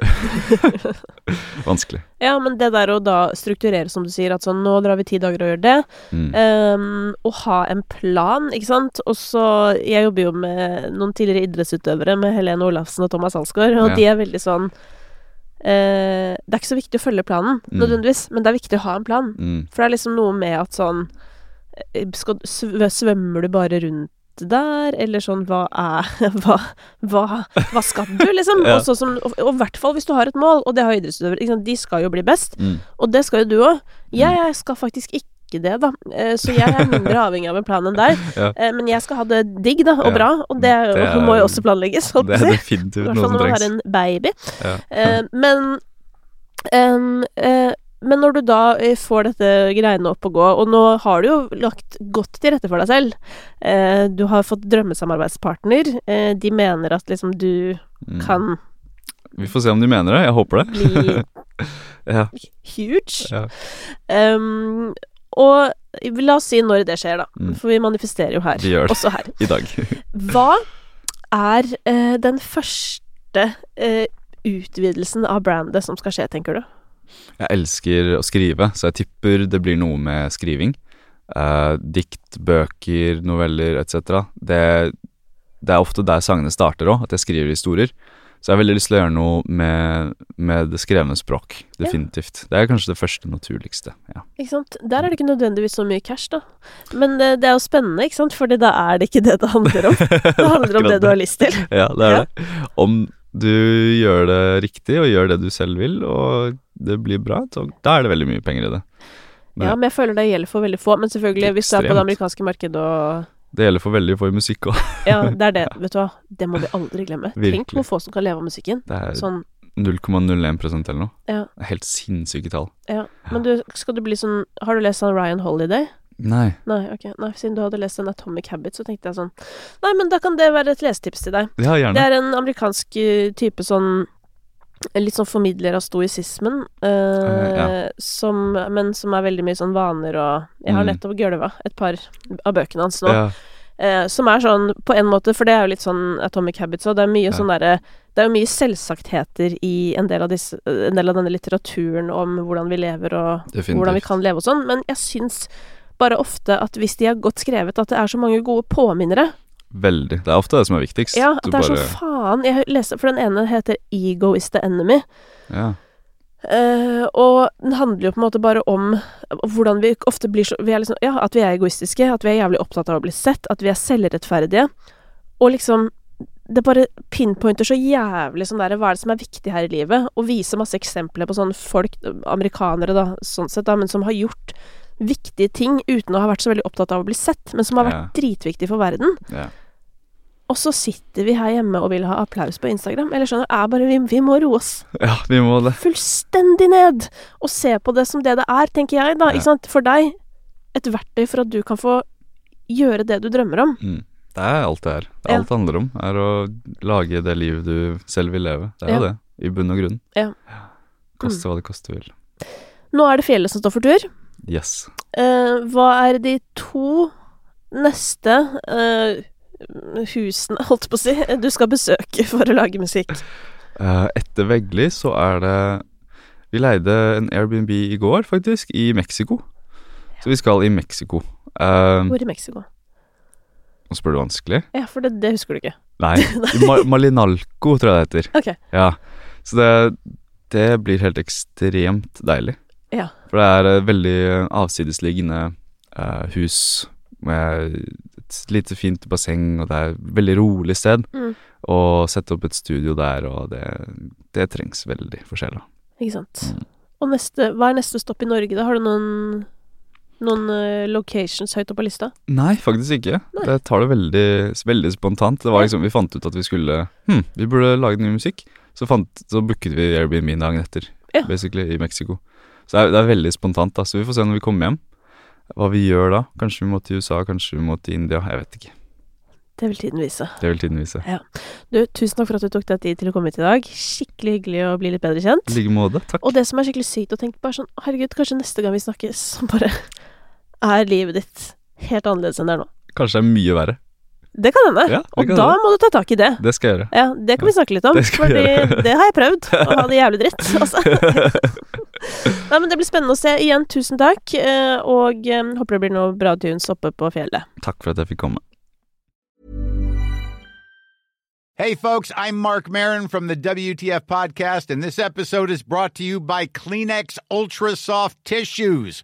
vanskelig. Ja, men det der å da strukturere, som du sier, at sånn nå drar vi ti dager og gjør det, Mm. um, og ha en plan, ikke sant, og så Jeg jobber jo med noen tidligere idrettsutøvere, med Helene Olafsen og Thomas Alsgaard, og Ja. de er veldig sånn uh, Det er ikke så viktig å følge planen, Mm. nødvendigvis, men det er viktig å ha en plan. Mm. For det er liksom noe med at sånn eh, skal, Svømmer du bare rundt der, eller sånn Hva er Hva, hva, hva skal du, liksom? Ja. Som- og og i hvert fall hvis du har et mål, og det har idrettsutøvere. De skal jo bli best, Mm. og det skal jo du òg. Jeg skal faktisk ikke det, da. Eh, Så jeg er mindre avhengig av en plan enn deg. Ja. Eh, Men jeg skal ha det digg, da, og Ja. bra. Og det, Det er- må jo også planlegges, holdt Det på å si. I hvert fall når man har en baby. Ja. Eh, men um, eh, men når du da eh, får dette greiene opp og gå, og nå har du jo lagt godt til rette for deg selv eh, Du har fått drømmesamarbeidspartner. Eh, de mener at liksom du Mm. kan Vi får se om de mener det. Jeg håper det. bli Ja. huge. ja. Um, og la oss si når det skjer, da. Mm. For vi manifesterer jo her. Vi gjør det. Også her. I dag. Hva er eh, den første eh, utvidelsen av brandet som skal skje, tenker du? Jeg elsker å skrive, så jeg tipper det blir noe med skriving. Eh, dikt, bøker, noveller etc. Det, det er ofte der sangene starter òg, at jeg skriver historier. Så jeg har veldig lyst til å gjøre noe med, med det skrevne språk. Ja. Definitivt. Det er kanskje det første naturligste. Ja. Ikke sant? Der er det ikke nødvendigvis så mye cash, da. Men det, det er jo spennende, ikke sant? Fordi da er det ikke det det handler om. Det handler om det du har lyst til. Ja, det er Ja. det. Om du gjør det riktig, og gjør det du selv vil, og det blir bra, så da er det veldig mye penger i det. Men Ja, men jeg føler det gjelder for veldig få. Men selvfølgelig, hvis du er på det amerikanske markedet og det gjelder for veldig få i musikk òg. Ja, det er det. Vet du hva? Det må vi aldri glemme. Tenk hvor få som kan leve av musikken. Det er Sånn, 0,01% eller noe. ja, Helt sinnssyke tall. ja. Men du, skal du bli sånn Har du lest sånn Ryan Holiday? Nei. Nei, ok. Nei, siden du hadde lest en Atomic Habit, så tenkte jeg sånn Nei, men da kan det være et lesetips til deg. Ja, gjerne. Det er en amerikansk eh, type sånn Litt sånn formidler av stoisismen, eh, ja. som, men som er veldig mye sånn vaner og Jeg har Mm. nettopp gølva et par av bøkene hans nå. Ja, Eh, som er sånn, på en måte, for det er jo litt sånn Atomic Habits òg, det er mye Ja. sånn derre Det er jo mye selvsagtheter i en del, av disse, en del av denne litteraturen om hvordan vi lever og definitivt. hvordan vi kan leve og sånn, men jeg syns bare ofte at hvis de er godt skrevet, at det er så mange gode påminnere. Veldig. Det er ofte det som er viktigst. Ja, at det er bare- sånn faen Jeg leser for den ene heter 'Ego is the enemy'. Ja. Uh, og den handler jo på en måte bare om hvordan vi ofte blir så vi er liksom, Ja, at vi er egoistiske, at vi er jævlig opptatt av å bli sett, at vi er selvrettferdige. Og liksom Det bare pinpointer så jævlig sånn derre Hva er det som er viktig her i livet? Og viser masse eksempler på sånne folk, amerikanere da, sånn sett, da, men som har gjort viktige ting uten å ha vært så veldig opptatt av å bli sett, men som har vært dritviktige for verden. ja. Og så sitter vi her hjemme og vil ha applaus på Instagram. Eller skjønner er bare vi, vi må roe oss Ja, vi må det. fullstendig ned og se på det som det det er, tenker jeg, da. Ikke sant? For deg et verktøy for at du kan få gjøre det du drømmer om. Mm. Det er alt det er. Det er Ja. alt det handler om. Er å lage det livet du selv vil leve. Det er jo Ja. det, i bunn og grunn. Ja. Koste hva det koste vil. Nå er det fjellet som står for tur. Yes. Eh, hva er de to neste eh, husene, holdt på å si, du skal besøke for å lage musikk? Eh, etter Vegli så er det Vi leide en Airbnb i går, faktisk, i Mexico. Så vi skal i Mexico. Uh, Hvor i Mexico? Nå spør du vanskelig? Ja, for det, det husker du ikke. Nei. I Ma Malinalco, tror jeg det heter. Okay. Ja. Så det, det blir helt ekstremt deilig. Ja. For det er veldig avsidesliggende uh, hus med et lite fint basseng, og det er et veldig rolig sted. Mm. Og sette opp et studio der, og det, det trengs veldig for sjela. Ikke sant. Mm. Og neste, hva er neste stopp i Norge, da? Har du noen, noen eh, locations høyt oppe på lista? Nei, faktisk ikke. Nei. Det tar det veldig, veldig spontant. Det var liksom, Vi fant ut at vi skulle Hm, vi burde lage ny musikk. Så, fant, så booket vi Airbnb dagen etter, Ja. basically, i Mexico. Så det er, det er veldig spontant, da. Så vi får se når vi kommer hjem, hva vi gjør da. Kanskje vi må til USA, kanskje vi må til India. Jeg vet ikke. Det vil tiden vise. Det vil tiden vise. Du, tusen takk for at du tok deg tid til å komme hit i dag. Skikkelig hyggelig å bli litt bedre kjent. I like måte. Takk. Og det som er skikkelig sykt å tenke på, er sånn Herregud, kanskje neste gang vi snakkes, så bare er livet ditt helt annerledes enn det er nå. Kanskje det er mye verre. Det kan hende. Ja, og kan da hende. må du ta tak i det. Det skal jeg gjøre. Ja, det kan vi snakke litt om. Det fordi det har jeg prøvd. Å ha det jævlig dritt. Altså. Nei, men det blir spennende å se. Igjen, tusen takk. eh, Og eh, håper det blir noe bra tunes oppe på fjellet. Takk for at jeg fikk komme. Hey, folks, I'm Mark Marin from the WTF Podcast, and this episode is brought to you by Kleenex Ultra Soft Tissues,